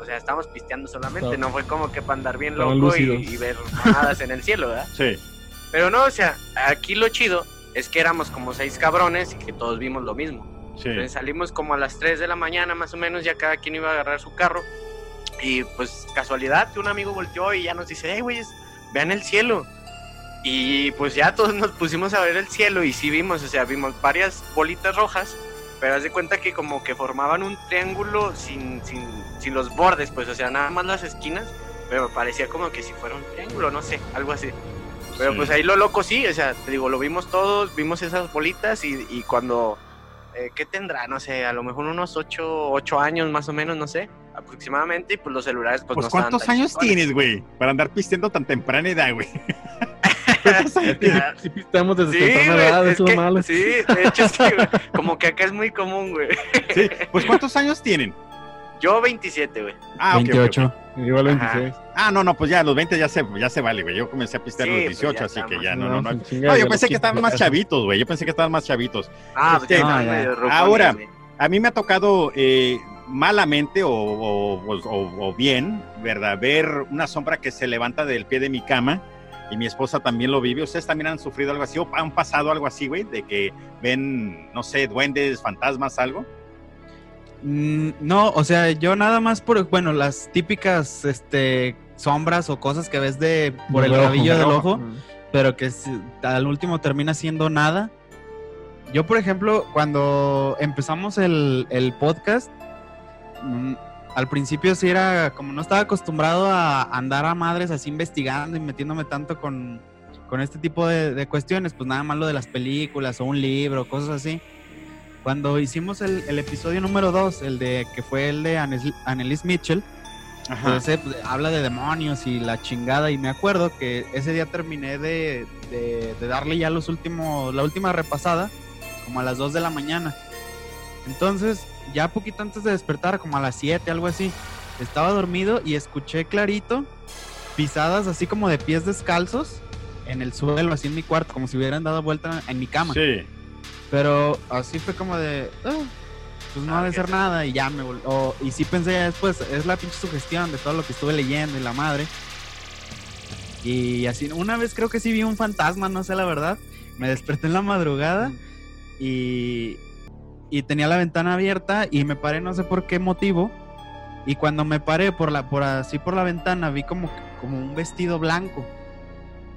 o sea, estábamos pisteando solamente, Estaban- no fue como que para andar bien estaban loco y, y ver mamadas en el cielo, ¿verdad? Sí. Pero no, o sea, aquí lo chido es que éramos como seis cabrones y que todos vimos lo mismo. Sí. Entonces salimos como a las 3 de la mañana más o menos, ya cada quien iba a agarrar su carro. Y pues casualidad que un amigo volteó y ya nos dice, hey güeyes, vean el cielo. Y pues ya todos nos pusimos a ver el cielo y sí vimos, o sea, vimos varias bolitas rojas, pero haz de cuenta que como que formaban un triángulo sin, sin, sin los bordes, pues o sea, nada más las esquinas, pero parecía como que si fuera un triángulo, no sé, algo así. Pero Sí. pues ahí lo loco sí, o sea, te digo, lo vimos todos, vimos esas bolitas y, y cuando, eh, ¿qué tendrá? No sé, a lo mejor unos 8, ocho años más o menos, no sé, aproximadamente, y pues los celulares pues, Pues no ¿cuántos años tienes, güey? Para andar pisteando tan temprana edad, güey. (laughs) Sí, pistamos desde Sí, temprana güey, edad, es es que- malo. sí, de hecho sí, güey, como que acá es muy común, güey. Sí. Pues ¿cuántos años tienen? Yo 27, güey. Ah, ok, ok, ok. 28. Igual Ajá. 26. Ah, no, no, pues ya los 20 ya se, ya se vale, güey. Yo comencé a pistear a Sí, los pues 18, ya así que estamos. ya no, no, no. No, ya yo pensé que 15 estaban más chavitos, güey. Yo pensé que estaban más chavitos. Ah, Este, pues no, rucones, Ahora. A mí me ha tocado eh, malamente o, o- o- o bien, ¿verdad? Ver una sombra que se levanta del pie de mi cama y mi esposa también lo vive. ¿Ustedes también han sufrido algo así o han pasado algo así, güey? De que ven, no sé, duendes, fantasmas, algo. Mm, No, o sea, yo nada más por, bueno, las típicas este, sombras o cosas que ves de por el rabillo del Del ojo, ojo. pero que al último termina siendo nada. Yo, por ejemplo, cuando empezamos el, el podcast, mm, al principio sí era como no estaba acostumbrado a andar a madres así investigando y metiéndome tanto con, con este tipo de, de cuestiones, pues nada más lo de las películas o un libro, cosas así. Cuando hicimos el, el episodio número 2, el de que fue el de Annelise Mitchell, Ajá. pues ese, pues, habla de demonios y la chingada. Y me acuerdo que ese día terminé de, de- de darle ya los últimos, la última repasada, como a las 2 de la mañana. Entonces, ya poquito antes de despertar, como a las 7, algo así, estaba dormido y escuché clarito pisadas así como de pies descalzos en el suelo, así en mi cuarto, como si hubieran dado vuelta en mi cama. Sí. Pero así fue como de, "Ah, pues no Ah, ha de qué ser nada y ya me vol- o- Y sí pensé ya después, es la pinche sugestión de todo lo que estuve leyendo y la madre. Y así, una vez creo que sí vi un fantasma, no sé la verdad. Me desperté en la madrugada y, y tenía la ventana abierta y me paré no sé por qué motivo. Y cuando me paré por la, por así por la ventana vi como, como un vestido blanco.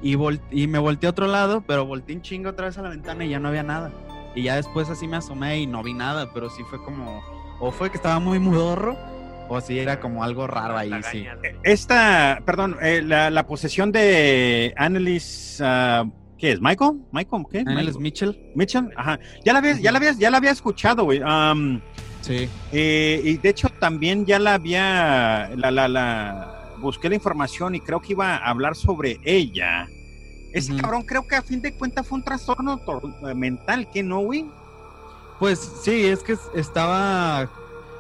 Y, vol- y me volteé a otro lado, pero volteé un chingo otra vez a la ventana y ya no había nada. Y ya después así me asomé y no vi nada, pero sí fue como, o fue que estaba muy mudorro, o sí era como algo raro ahí, sí. ¿no? Esta, perdón, eh, la, la posesión de Annelies, ah, ¿qué es? ¿Michael? ¿Michael? ¿Qué? Michael. Mitchell, Mitchell, ajá. Ya la había, ya la había, ya la había escuchado, güey. Sí. eh, y de hecho también ya la había, la, la, la, busqué la información y creo que iba a hablar sobre ella. Ese cabrón creo que a fin de cuentas fue un trastorno tor- eh, mental, ¿qué no, güey? Pues sí, es que estaba,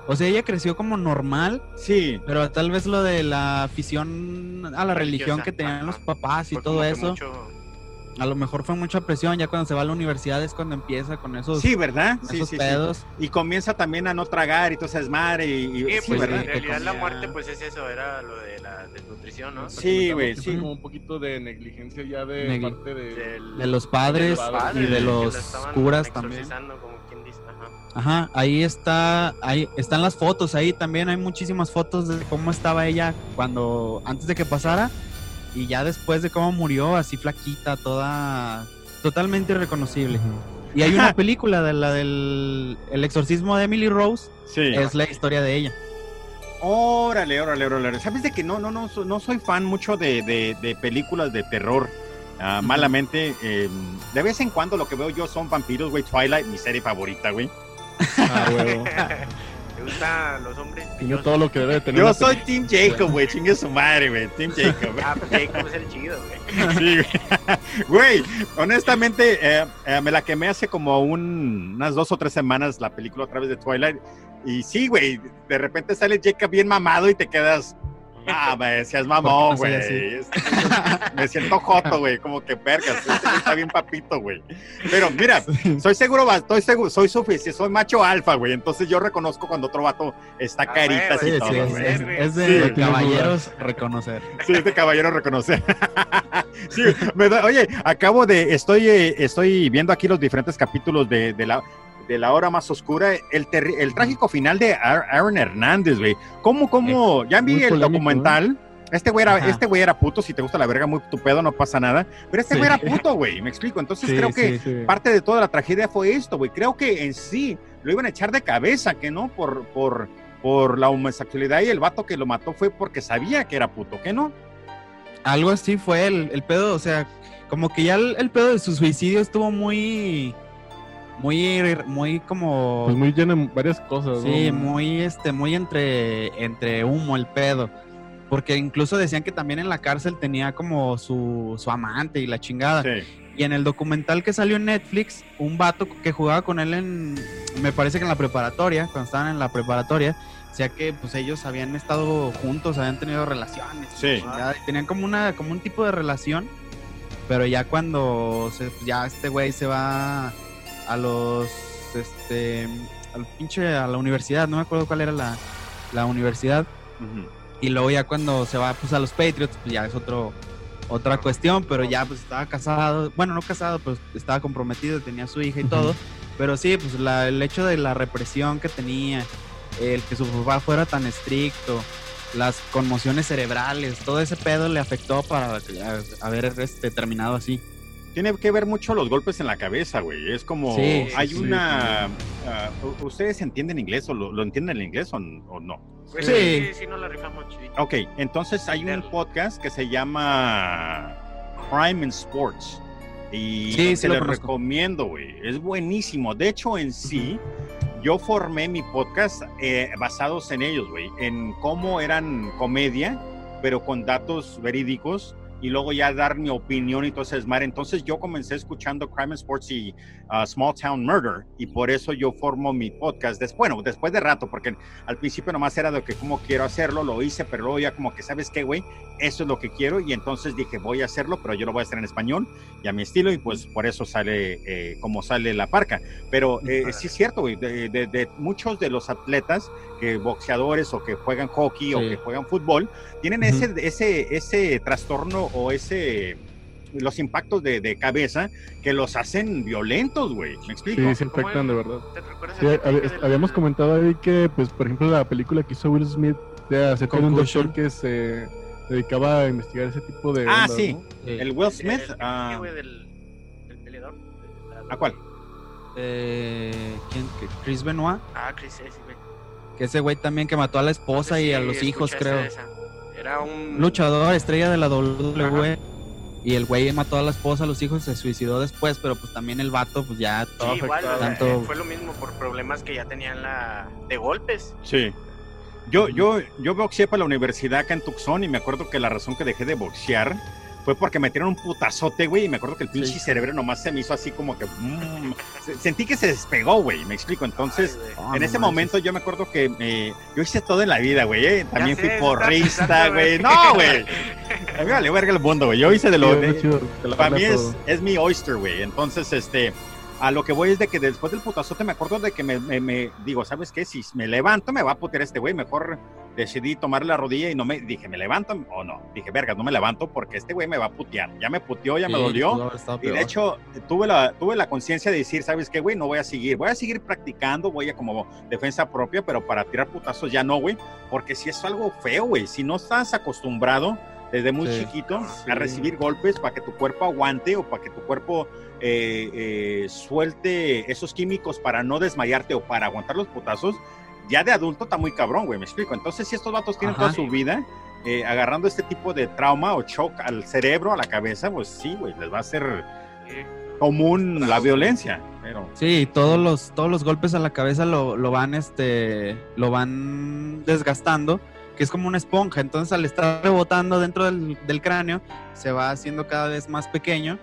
o sea, ella creció como normal, Sí. pero tal vez lo de la afición a la religión que tenían ajá. los papás y Fue todo eso, mucho- a lo mejor fue mucha presión, ya cuando se va a la universidad es cuando empieza con esos, Sí, ¿verdad? Sí, esos sí, sí. pedos. Y comienza también a no tragar y todo ese desmadre y, y- Sí, pues ¿verdad? en realidad la muerte pues es eso, era lo de la desnutrición, ¿no? Sí, güey, sí. como un poquito de negligencia ya de Negli- parte de... Del- De los padres padres, y de los curas también. exorcizando, como quien dice, ajá. Ajá, ahí está, ahí están las fotos, ahí también hay muchísimas fotos de cómo estaba ella cuando, antes de que pasara, y ya después de cómo murió, así flaquita, toda, totalmente irreconocible. Y hay una película de la del el exorcismo de Emily Rose, Sí. es la historia de ella. Órale, órale, órale. ¿Sabes de que no, no, no, no soy fan mucho de, de- de películas de terror? Ah, malamente, eh, de vez en cuando lo que veo yo son vampiros, güey. Twilight, mi serie favorita, güey. Ah. (laughs) ¿Te gustan los hombres? Tiene brillosos? todo lo que debe tener. Yo soy Team Jacob, güey. Chingue su madre, güey. Team Jacob. Ah, pues Jacob es el chido, güey. Sí, güey. (laughs) Güey, honestamente, eh, eh, me la quemé hace como un- unas dos o tres semanas la película otra vez de Twilight. Y sí, güey, de repente sale Jacob bien mamado y te quedas. Ah, me seas mamón, ¿Por güey. Me siento joto, güey. Como que vergas. Está bien papito, güey. Pero mira, soy seguro, estoy seguro, soy suficiente, soy macho alfa, güey. Entonces yo reconozco cuando otro vato está Ah, caritas güey, y Sí, todo, sí, es, güey. es- es de Sí, caballeros reconocer. Sí, este caballero reconocer. (laughs) sí, me da- oye, acabo de, estoy, eh, estoy viendo aquí los diferentes capítulos de, de la de la hora más oscura, el, terri- el trágico final de Ar- Aaron Hernández, güey. ¿Cómo, cómo? Ya vi el polémico, documental. Este güey, era, Ajá. este güey era puto, si te gusta la verga, muy tu pedo, no pasa nada. Pero este Sí. güey era puto, güey, me explico. Entonces Sí, creo que. Sí. parte de toda la tragedia fue esto, güey. Creo que en sí lo iban a echar de cabeza, que no, por, por, por la homosexualidad y el vato que lo mató fue porque sabía que era puto, ¿que no? Algo así fue el, el pedo, o sea, como que ya el, el pedo de su suicidio estuvo muy, muy, muy como... Pues muy lleno de varias cosas. Sí, ¿no? muy, este, muy entre, entre humo el pedo. Porque incluso decían que también en la cárcel tenía como su, su amante y la chingada. Sí. Y en el documental que salió en Netflix, un vato que jugaba con él en, me parece que en la preparatoria, cuando estaban en la preparatoria, decía que pues ellos habían estado juntos, habían tenido relaciones. Sí. tenían como una, como un tipo de relación, pero ya cuando se, ya este güey se va a los, este, al pinche, a la universidad, no me acuerdo cuál era la, la universidad, y luego ya cuando se va pues a los Patriots, pues ya es otro otra cuestión, pero ya pues estaba casado, bueno, no casado, pues estaba comprometido, tenía su hija y todo, pero sí, pues la- el hecho de la represión que tenía, el que su papá fuera tan estricto, las conmociones cerebrales, todo ese pedo le afectó para ya haber este, terminado así. Tiene que ver mucho los golpes en la cabeza, güey. Es como, Sí, hay sí, una... ah, ¿u- ¿Ustedes entienden inglés o lo, lo entienden en inglés o, o no? Pues Sí. sí, nos la rifamos chidito. Ok, entonces hay un podcast que se llama Crime in Sports. Y Sí, sí te lo recomiendo, güey. Es buenísimo. De hecho, en sí, yo formé mi podcast eh, basados en ellos, güey. En cómo eran comedia, pero con datos verídicos. Y luego ya dar mi opinión y todo ese desmadre. Entonces yo comencé escuchando Crime and Sports y uh, Small Town Murder. Y por eso yo formo mi podcast. Des- bueno, después de rato, porque al principio nomás era de que cómo quiero hacerlo, lo hice, pero luego ya como que, ¿sabes qué, güey? Eso es lo que quiero. Y entonces dije, voy a hacerlo, pero yo lo voy a hacer en español y a mi estilo. Y pues por eso sale eh, como sale la parca. Pero eh, sí es cierto, güey. De, de- de muchos de los atletas, que boxeadores o que juegan hockey o Sí. que juegan fútbol, tienen ese, ese, ese trastorno o ese los impactos de, de cabeza que los hacen violentos, güey. ¿Me explico? Sí, se ¿Cómo afectan de verdad. ¿Te recuerdas Sí, el que te hab- dije del- habíamos comentado ahí que, pues, por ejemplo, la película que hizo Will Smith de acerca de un doctor que se dedicaba a investigar ese tipo de. Ah, sí. ¿no? El Will el- Smith. el- ah, del, peleador. ¿A cuál? Eh, ¿quién? ¿Qué? Chris Benoit, Ah, Chris, sí, güey. que ese güey también que mató a la esposa y a los hijos, creo. esa. Era un Luchador, estrella de la WWE. Y el güey mató a la esposa, a los hijos, se suicidó después, pero pues también el vato, pues ya Sí, todo igual, o sea, Tanto- eh, fue lo mismo por problemas que ya tenían la de golpes. Sí. Yo, yo, yo boxeé para la universidad acá en Tucson y me acuerdo que la razón que dejé de boxear fue porque me tiraron un putazote, güey, y me acuerdo que el pinche Sí. cerebro nomás se me hizo así como que... mm, se- sentí que se despegó, güey, me explico. Entonces, Ay. Ah, en no ese manches. momento yo me acuerdo que eh, yo hice todo en la vida, güey. eh, También sé, fui porrista, güey. No, güey. A mí me vale verga el mundo, güey. Yo hice de lo... Sí, de- para mí es, es mi oyster, güey. Entonces, este, a lo que voy es de que después del putazote me acuerdo de que me, me- me- digo, ¿sabes qué? Si me levanto me va a putear este güey, mejor decidí tomar la rodilla y no me, dije, ¿me levanto o no? Dije, verga, no me levanto porque este güey me va a putear. Ya me puteó, ya me dolió. Y de hecho, tuve la, tuve la conciencia de decir, ¿sabes qué, güey? No voy a seguir. Voy a seguir practicando, voy a como defensa propia, pero para tirar putazos ya no, güey. Porque si es algo feo, güey. Si no estás acostumbrado desde muy Sí. chiquito Sí. a recibir golpes para que tu cuerpo aguante o para que tu cuerpo eh, eh, suelte esos químicos para no desmayarte o para aguantar los putazos, ya de adulto está muy cabrón, güey. Me explico. Entonces, si estos vatos tienen Ajá. toda su vida eh, agarrando este tipo de trauma o shock al cerebro, a la cabeza, pues sí, güey, les va a hacer Sí. común la violencia. Pero Sí, todos los, todos los golpes a la cabeza lo, lo van, este, lo van desgastando, que es como una esponja. Entonces, al estar rebotando dentro del, del cráneo, se va haciendo cada vez más pequeño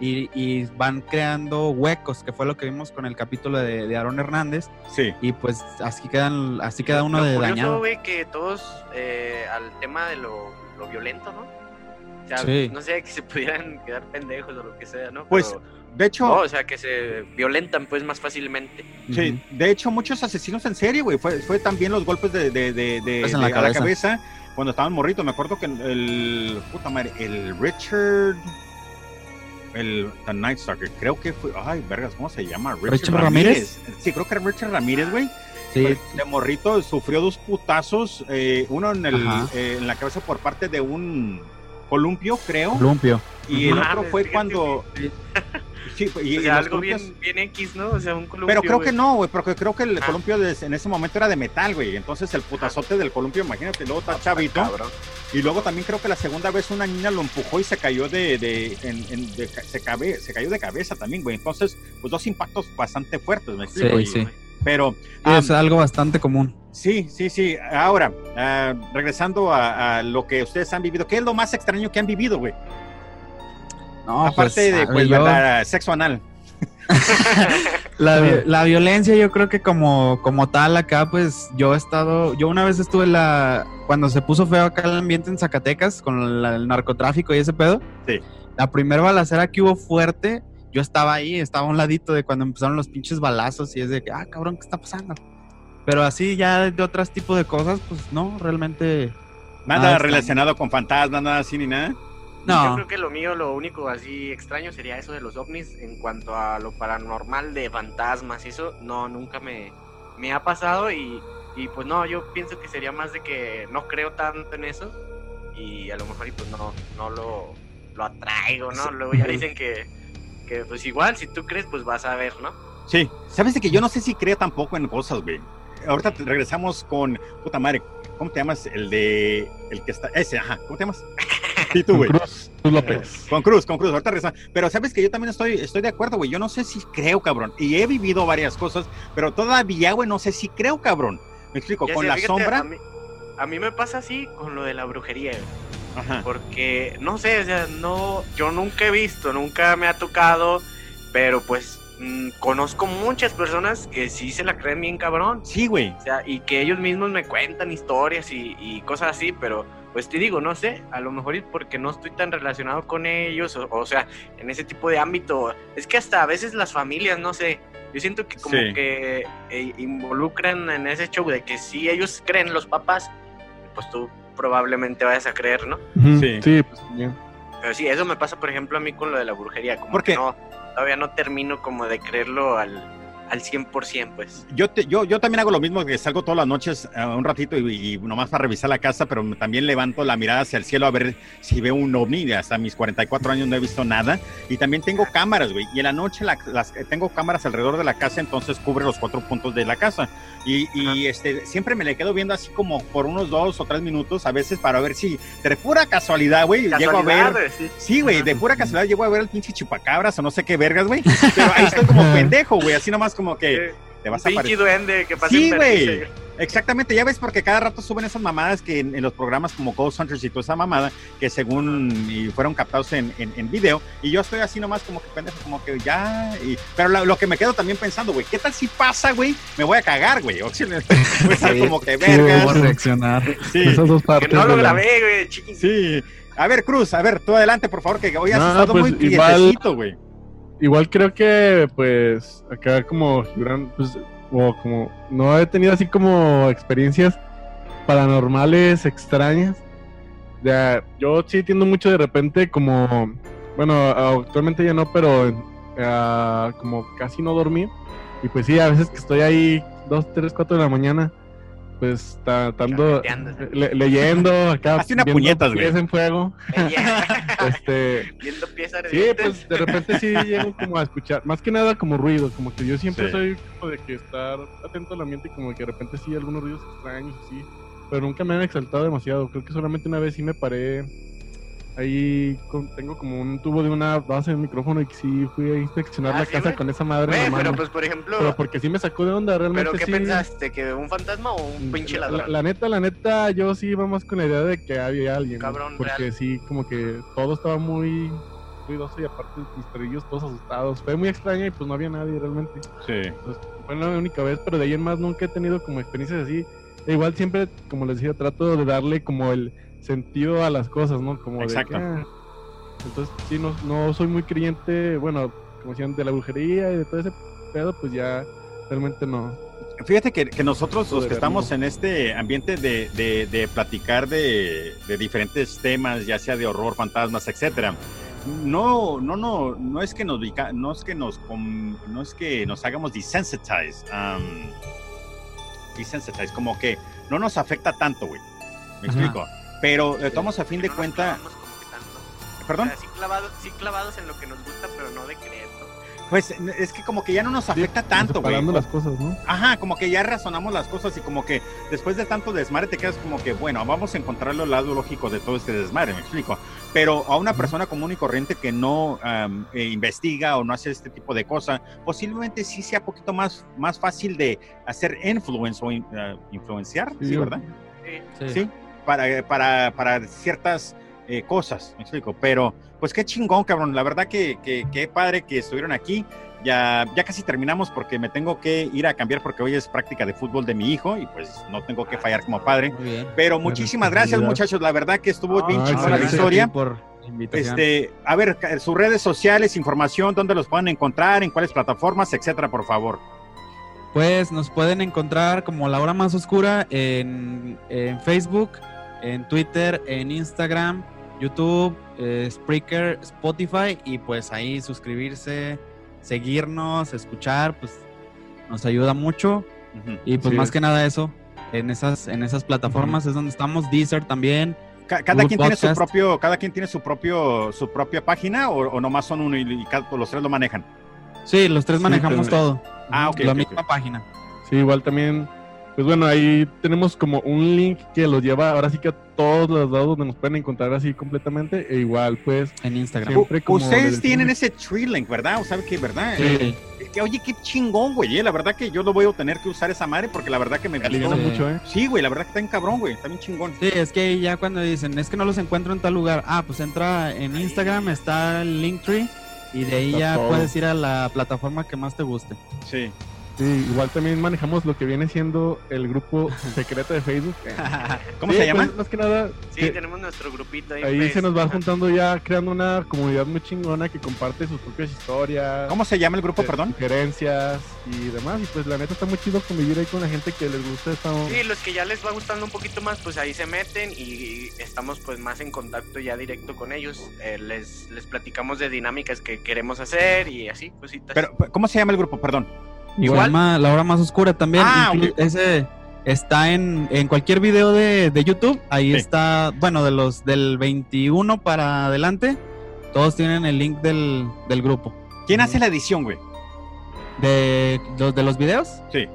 y, y van creando huecos, que fue lo que vimos con el capítulo de, de Aaron Hernández. sí, Y pues así quedan, así queda uno Lo de curioso, dañado. güey, que todos eh, al tema de lo, lo violento, ¿no? O sea, Sí. no sé, que se pudieran quedar pendejos o lo que sea, ¿no? Pues, Pero- de hecho, no, o sea, que se violentan pues más fácilmente. sí, de hecho, muchos asesinos en serie, güey, fue, fue también los golpes de, de, de, de- Pues en la la cabeza. cabeza cuando estaban morritos. Me acuerdo que el, puta madre, el Richard, el The Night Stalker, creo que fue, ay, vergas, ¿cómo se llama? ¿Richard Ramírez? Sí, creo que era Richard Ramírez, güey. Sí, De morrito sufrió dos putazos, eh, uno en, el, eh, en la cabeza por parte de un columpio, creo. lumpio. Y el otro Mames, fue cuando. sí. (laughs) Sí, y, o sea, algo columpios- bien, bien X, ¿no? O sea, un columpio, Pero creo que no, güey, porque creo que el Ah. columpio de- en ese momento era de metal, güey. Entonces el putazote del columpio, imagínate, luego está chavito. Cabrón. Y luego también creo que la segunda vez una niña lo empujó y se cayó de, de, en- en- de ca- se, cabe- se cayó de cabeza también, güey. Entonces, pues dos impactos bastante fuertes, ¿me explico? Sí, sí. Pero, ah, es algo bastante común. sí, sí, sí. Ahora, ah, regresando a, a lo que ustedes han vivido, ¿qué es lo más extraño que han vivido, güey? No, Aparte de, pues, ¿verdad? Sexo anal. (laughs) La, la violencia yo creo que como, como tal acá, pues yo he estado, yo una vez estuve en la, cuando se puso feo acá el ambiente en Zacatecas con la- el narcotráfico y ese pedo. Sí. La primera balacera que hubo fuerte, yo estaba ahí, estaba a un ladito de cuando empezaron los pinches balazos y es de que, ah, cabrón, ¿qué está pasando? Pero así ya de otros tipos de cosas, pues no, realmente... Nada está. relacionado con fantasmas, nada así ni nada. Yo No, creo que lo mío, lo único así extraño sería eso de los ovnis en cuanto a lo paranormal de fantasmas eso, no, nunca me, me ha pasado y, y pues no, yo pienso que sería más de que no creo tanto en eso y a lo mejor y pues no, no lo, lo atraigo, ¿no? Luego ya dicen que, que pues igual, si tú crees, pues vas a ver, ¿no? Sí. ¿Sabes de que yo no sé si creo tampoco en cosas, güey? Ahorita regresamos con, puta madre, ¿cómo te llamas? El de, el que está, ese, ajá, ¿cómo te llamas? (laughs) Sí, tú, Con güey. Cruz, Cruz López. Con Cruz, con Cruz, ahorita regresa. Pero sabes que yo también estoy, estoy de acuerdo, güey. Yo no sé si creo, cabrón. Y he vivido varias cosas, pero todavía, güey, no sé si creo, cabrón. Me explico, Ya con sé, la fíjate, sombra. A mí, a mí me pasa así con lo de la brujería, güey. Ajá. Porque, no sé, o sea, no, yo nunca he visto, nunca me ha tocado, pero pues mm, conozco muchas personas que sí se la creen bien cabrón. Sí, güey. O sea, y que ellos mismos me cuentan historias y, y cosas así, pero pues te digo, no sé, a lo mejor es porque no estoy tan relacionado con ellos, o, o sea, en ese tipo de ámbito. Es que hasta a veces las familias, no sé, yo siento que como Sí. que eh, involucran en ese show de que si ellos creen los papás, pues tú probablemente vayas a creer, ¿no? Sí. Sí, pues bien. Pero sí, eso me pasa, por ejemplo, a mí con lo de la brujería, como ¿Por qué? que no, todavía no termino como de creerlo al, al 100%, pues. Yo, te- yo, yo también hago lo mismo, que salgo todas las noches eh, un ratito y, y nomás para revisar la casa, pero también levanto la mirada hacia el cielo a ver si veo un ovni. Hasta mis 44 años no he visto nada. Y también tengo cámaras, güey. Y en la noche la- las, eh, tengo cámaras alrededor de la casa, entonces cubre los cuatro puntos de la casa. Y, y, este, siempre me le quedo viendo así como por unos dos o tres minutos a veces para ver si, de pura casualidad, güey, llego a ver... güey, sí. Güey, de pura casualidad llego a ver el pinche chupacabras o no sé qué vergas, güey. (laughs) Pero ahí estoy como pendejo, güey, así nomás como que Eh, te vas a aparecer. duende que pasa Sí, güey. vergüenza, Exactamente, ya ves porque cada rato suben esas mamadas que en, en los programas como Ghost Hunters y toda esa mamada, que según y fueron captados en, en, en video, y yo estoy así nomás como que pendejo, como que ya, y- pero lo, lo que me quedo también pensando, güey, ¿qué tal si pasa, güey? Me voy a cagar, güey, o sea, (laughs) voy a estar como que Sí, vergas, ¿Cómo reaccionar? sí, Esas dos Que partes. no lo grabé, güey, chiquis. sí. A ver, Cruz, a ver, tú adelante, por favor, que hoy has No, estado pues, muy igual- quietecito, güey. Igual creo que, pues, acá como Gibran, pues, o como, no he tenido así como experiencias paranormales extrañas. Ya, yo sí tiendo mucho de repente como, bueno, actualmente ya no, pero ah, como casi no dormir. Y pues sí, a veces que estoy ahí dos, tres, cuatro de la mañana, pues ta- estando le- leyendo acá. Hazte una viendo puñetas, güey. en fuego. (laughs) este, Viendo pies Sí, pues de repente sí llego como a escuchar, más que nada como ruidos, como que yo siempre Sí. soy como de que estar atento al ambiente y como que de repente sí algunos ruidos extraños así, pero nunca me han exaltado demasiado, creo que solamente una vez sí me paré ahí, con- tengo como un tubo de una base de micrófono y que sí fui a inspeccionar Ah, la ¿sí, casa con esa madre en pero pues, por ejemplo, Pero porque sí me sacó de onda, realmente ¿pero qué sí. pensaste? ¿Que un fantasma o un pinche La- ladrón? La, la neta, la neta, yo sí iba más con la idea de que había alguien. Cabrón, Porque real. sí, como que todo estaba muy ruidoso y aparte mis perrillos todos asustados. Fue muy extraña y pues no había nadie realmente. Sí. Entonces, fue la única vez, pero de ahí en más nunca he tenido como experiencias así. E igual siempre, como les decía, trato de darle como el sentido a las cosas, ¿no? Como Exacto. de que, ah, entonces, sí, no, no soy muy creyente, bueno, como decían, de la brujería y de todo ese pedo, pues ya realmente no. Fíjate que, que nosotros, los que estamos en este ambiente de, de- de platicar de, de diferentes temas, ya sea de horror, fantasmas, etcétera, no, no, no, no es que nos, no es que nos, no es que nos hagamos desensitize, um, como que no nos afecta tanto, güey. Me Ajá. explico. Pero eh, tomamos a fin de no nos cuenta, clavamos como que tanto. perdón. O sea, sí clavados, sí clavados en lo que nos gusta, pero no de creer, ¿no? Pues es que como que ya no nos afecta tanto, güey. Las cosas, ¿no? Ajá, como que ya razonamos las cosas y como que después de tanto desmadre te quedas como que, bueno, vamos a encontrar el lado lógico de todo este desmadre, me explico. Pero a una persona común y corriente que no eh, investiga o no hace este tipo de cosas, posiblemente sí sea un poquito más, más fácil de hacer influence o in- ah, influenciar, ¿sí, Sí, verdad? Sí. Sí, para, para, para ciertas eh, cosas, me explico. Pero, pues qué chingón, cabrón. La verdad que, que, que padre que estuvieron aquí. Ya, ya casi terminamos porque me tengo que ir a cambiar porque hoy es práctica de fútbol de mi hijo y pues no tengo que fallar como padre. Muy bien. Pero muchísimas gracias, muchachos. La verdad que estuvo Ah, bien chingona la historia. por. Este, a ver, sus redes sociales, información, dónde los pueden encontrar, en cuáles plataformas, etcétera, por favor. Pues nos pueden encontrar como La Hora Más Oscura en, en Facebook, en Twitter, en Instagram, YouTube, eh, Spreaker, Spotify y pues ahí suscribirse, seguirnos, escuchar, pues nos ayuda mucho y pues Sí, más es. que nada eso. En esas, en esas plataformas es donde estamos, Deezer también. Ca- Cada Google quien tiene su propio, cada quien tiene su propio, su propia página o, o nomás son uno y, y cada- los tres lo manejan. Sí, los tres manejamos todo. Ah, ok, La misma página. Sí, igual también Pues bueno, ahí tenemos como un link que los lleva ahora sí que a todos los lados donde nos pueden encontrar así completamente. E igual, pues, En Instagram. Siempre como Ustedes tienen decimos. ese tree link, ¿verdad? ¿O sabe qué, verdad? Sí. Es que, oye, qué chingón, güey. eh, La verdad que yo lo voy a tener que usar esa madre porque la verdad que me gustó. Sí. mucho, ¿eh? Sí, güey, la verdad que está en cabrón, güey. Está bien chingón. Sí, es que ya cuando dicen, es que no los encuentro en tal lugar, ah, pues entra en Instagram, está el Linktree y de ahí Está ya todo. puedes ir a la plataforma que más te guste. Sí. Sí, igual también manejamos lo que viene siendo el grupo (laughs) secreto de Facebook. (laughs) ¿Cómo Sí, se llama? pues, más que nada, Sí, que tenemos nuestro grupito ahí. ahí pues, se nos va juntando ya creando una comunidad muy chingona que comparte sus propias historias. ¿Cómo se llama el grupo, eh, perdón? Sugerencias y demás. Y pues la neta está muy chido convivir ahí con la gente que les gusta esta. Sí, los que ya les va gustando un poquito más, pues ahí se meten y estamos pues más en contacto ya directo con ellos. Eh, les, les platicamos de dinámicas que queremos hacer y así, cositas. Pero, ¿cómo se llama el grupo, perdón? Se Igual. llama La Hora Más Oscura también. Ah. Ese está en, en cualquier video de, de YouTube. Ahí Sí. está, bueno, de los del 21 para adelante, todos tienen el link del, del grupo. ¿Quién hace la edición, güey? ¿De los, de los videos? Sí.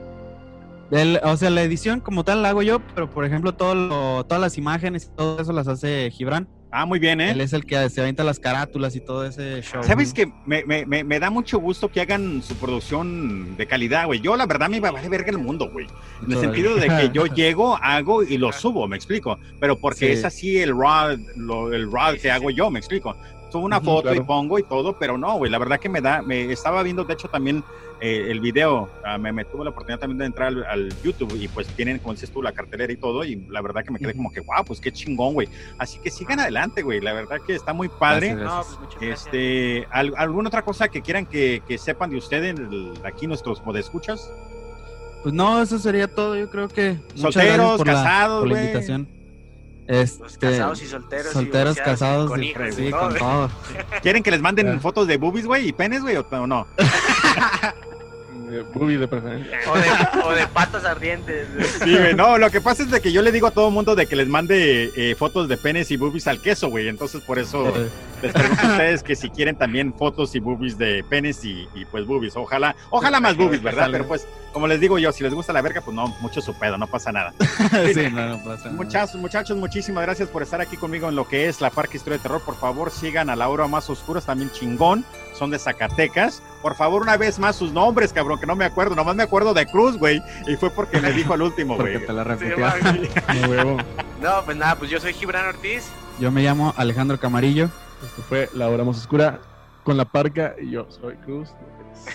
Del- o sea, la edición como tal la hago yo, pero por ejemplo, todo lo- todas las imágenes y todo eso las hace Gibran. Ah, muy bien, ¿eh? Él es el que se avienta las carátulas y todo ese show. ¿Sabes que me, me, me, me da mucho gusto que hagan su producción de calidad, güey? Yo, la verdad, me iba a valer verga el mundo, güey. En el sentido de que yo (laughs) llego, hago y lo subo, me explico. Pero porque Sí. es así el raw, lo- el raw que hago yo, me explico. Subo una foto y pongo y todo, pero no, güey. La verdad que me da, me estaba viendo, de hecho, también eh, el video. ah, me, me tuve la oportunidad también de entrar al, al YouTube y pues tienen, como dices tú, la cartelera y todo. Y la verdad que me quedé como que, wow, pues qué chingón, güey. Así que sigan adelante, güey. La verdad que está muy padre. Gracias, no, gracias. pues. Este, ¿al- ¿Alguna otra cosa que quieran que, que sepan de ustedes, el- aquí nuestros podescuchas? Pues no, eso sería todo. Yo creo que. Solteros, la- casados, por la güey. Invitación. Los Este, casados y solteros. solteros, y casados, Con y- hijos. sí, todo. con todo. ¿Quieren que les manden fotos de boobies, güey, y penes, güey, o, o no? (laughs) Boobies de preferencia. O de, o de patas ardientes. Sí, güey, no, lo que pasa es de que yo le digo a todo mundo de que les mande eh, fotos de penes y boobies al queso, güey. Entonces, por eso les pregunto a ustedes que si quieren también fotos y boobies de penes y, y, pues boobies. Ojalá, ojalá más boobies, ¿verdad? Pero pues, como les digo yo, si les gusta la verga, pues no, mucho su pedo, no pasa nada. (laughs) sí, no, no pasa nada. Muchachos, muchachos, muchísimas gracias por estar aquí conmigo en lo que es la Parque Historia de Terror. Por favor, sigan a la hora más oscura, también chingón. Son de Zacatecas. Por favor, una vez más sus nombres, cabrón, que no me acuerdo. Nomás me acuerdo de Cruz, güey. Y fue porque me dijo al último, güey. te la Sí, va. No (laughs) huevo. No, pues nada, pues yo soy Gibran Ortiz. Yo me llamo Alejandro Camarillo. Esto fue La Hora Más Oscura con la parca y yo soy Cruz.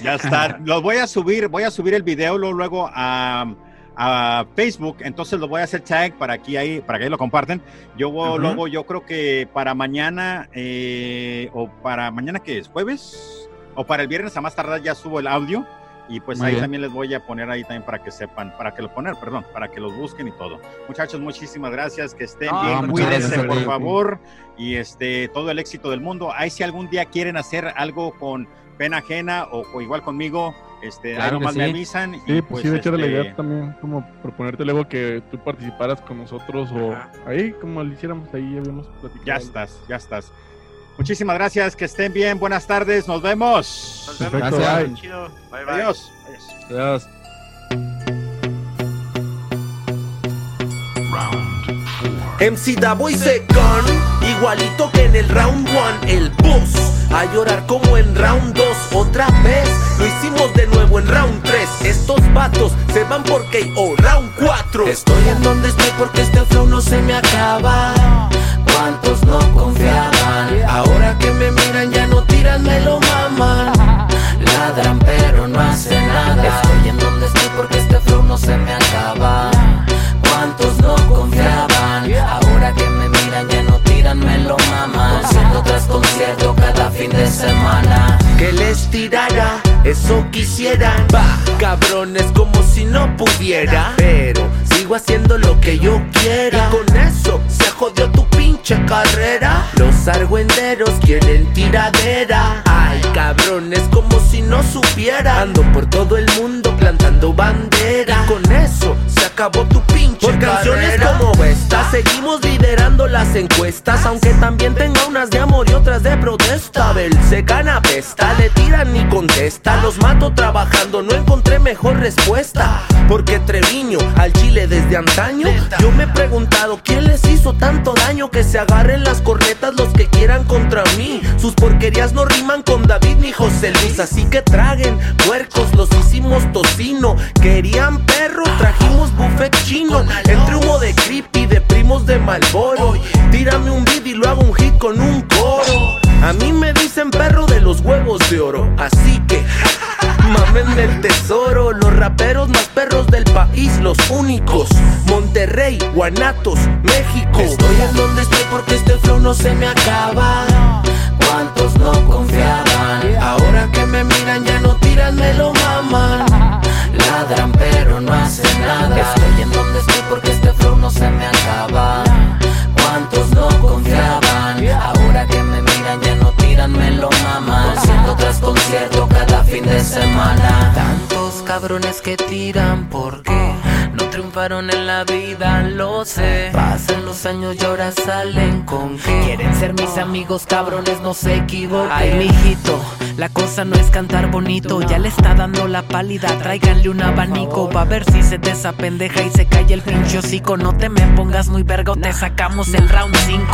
Ya está. (laughs) Los voy a subir, voy a subir el video luego, luego a, a Facebook. Entonces lo voy a hacer tag para aquí ahí, para que ahí lo comparten. Yo luego, yo creo que para mañana, eh, o para mañana que es jueves, o para el viernes a más tardar ya subo el audio. Y pues Muy ahí bien. también les voy a poner ahí también para que sepan, para que lo poner, perdón, para que los busquen y todo. Muchachos, muchísimas gracias, que estén bien, cuídense gracias por favor y este todo el éxito del mundo. Ahí si algún día quieren hacer algo con pena ajena o, o igual conmigo, este, ahí Claro que nomás me sí. avisan. y, Sí, pues, sí, de hecho era la este, idea también como proponerte luego que tú participaras con nosotros o ahí como lo hiciéramos, ahí habíamos platicado. Ya estás, ya estás. Muchísimas gracias, que estén bien, buenas tardes, nos vemos. Nos Perfecto, vemos. Gracias. bye. Chido. Bye, bye. Adiós. Adiós. MC Davo y Secon, igualito que en el round 1, el boss. A llorar como en round 2, otra vez. Lo hicimos de nuevo en round 3. Estos vatos se van por KO, round 4. Estoy en donde estoy porque este flow no se me acaba. ¿Cuántos no confiaban? Ahora que me miran ya no tiran, me lo maman. Ladran pero no hacen nada. Estoy en donde estoy porque este flow no se me acaba. ¿Cuántos no confiaban? Ahora que me miran ya no tiran, me lo maman. Concierto tras concierto cada fin de semana. Que les tirara, eso quisieran. Va, cabrones, como si no pudiera. Pero sigo haciendo lo que yo quiera. Y con eso se jodió tu pinche carrera. Los argüenderos quieren tiradera. Ay, cabrones, como si no supiera. Ando por todo el mundo plantando bandera. Y con eso se acabó tu pinche Por canciones como esta Seguimos liderando las encuestas Aunque también tenga unas de amor y otras de protesta Bel se canapesta, le tiran ni contesta Los mato trabajando, no encontré mejor respuesta Porque Treviño al Chile desde antaño. Yo me he preguntado quién les hizo tanto daño Que se agarren las cornetas los que quieran contra mí. Sus porquerías no riman con David ni José Luis Así que traguen puercos, los hicimos tocino. Querían perro, trajimos buffet chino. Entre humo de creepy, de primos de Malboro. Tírame un beat y lo hago un hit con un coro. A mí me dicen perro de los huevos de oro Así que Mamen del tesoro, los raperos más perros del país, los únicos. Monterrey, Guanatos, México. Estoy en donde estoy porque este flow no se me acaba. ¿Cuántos no confiaban? Ahora que me miran ya no tiran, me lo maman. Ladran pero no hacen nada. Estoy en donde estoy porque este flow no se me acaba. ¿Cuántos no confiaban? Ahora que me miran ya no tiran, me lo maman. Concierto tras concierto fin de semana. Tantos cabrones que tiran, ¿por qué? En la vida, lo sé. Pasan los años y ahora salen con que quieren ser mis amigos, cabrones, no se equivoquen. Ay, mijito, la cosa no es cantar bonito. Ya le está dando la pálida, tráiganle un abanico. Va a ver si se desapendeja y se cae el pinche hocico. No te me pongas muy verga o te sacamos el round 5.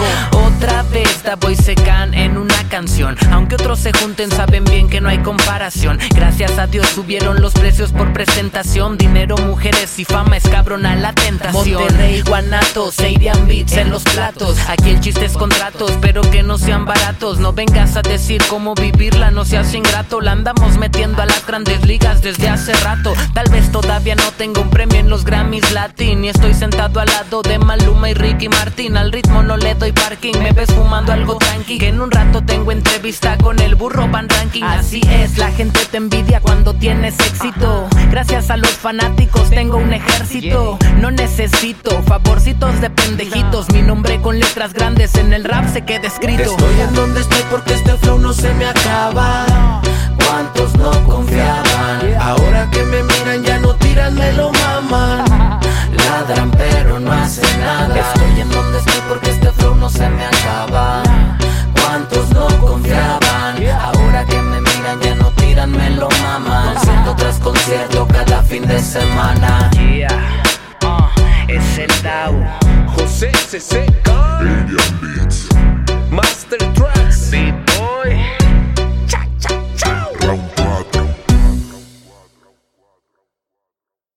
Otra vez da voy secan en una canción. Aunque otros se junten, saben bien que no hay comparación. Gracias a Dios subieron los precios por presentación. Dinero, mujeres y fama es cabrona la tentación. Monterrey, irían beats en los platos. Aquí el chiste es contratos, pero que no sean baratos. No vengas a decir cómo vivirla, no seas ingrato. La andamos metiendo a las grandes ligas desde hace rato. Tal vez todavía no tengo un premio en los Grammys Latin. Y estoy sentado al lado de Maluma y Ricky Martin. Al ritmo no le doy parking, me ves fumando algo tranqui. Que en un rato tengo entrevista con el burro Van Ranking. Así es, la gente te envidia cuando tienes éxito. Gracias a los fanáticos tengo un ejército. No necesito favorcitos de pendejitos. Mi nombre con letras grandes en el rap se queda escrito. Estoy en donde estoy porque este flow no se me acaba. ¿Cuántos no confiaban? Ahora que me miran ya no tiran, me lo maman. Ladran pero no hacen nada. Estoy en donde estoy porque este flow no se me acaba. ¿Cuántos no confiaban? Ahora que me miran ya no tiran, me lo maman. Concierto tras concierto cada fin de semana. Yeah, José Celtao. José Beats. Master Tracks.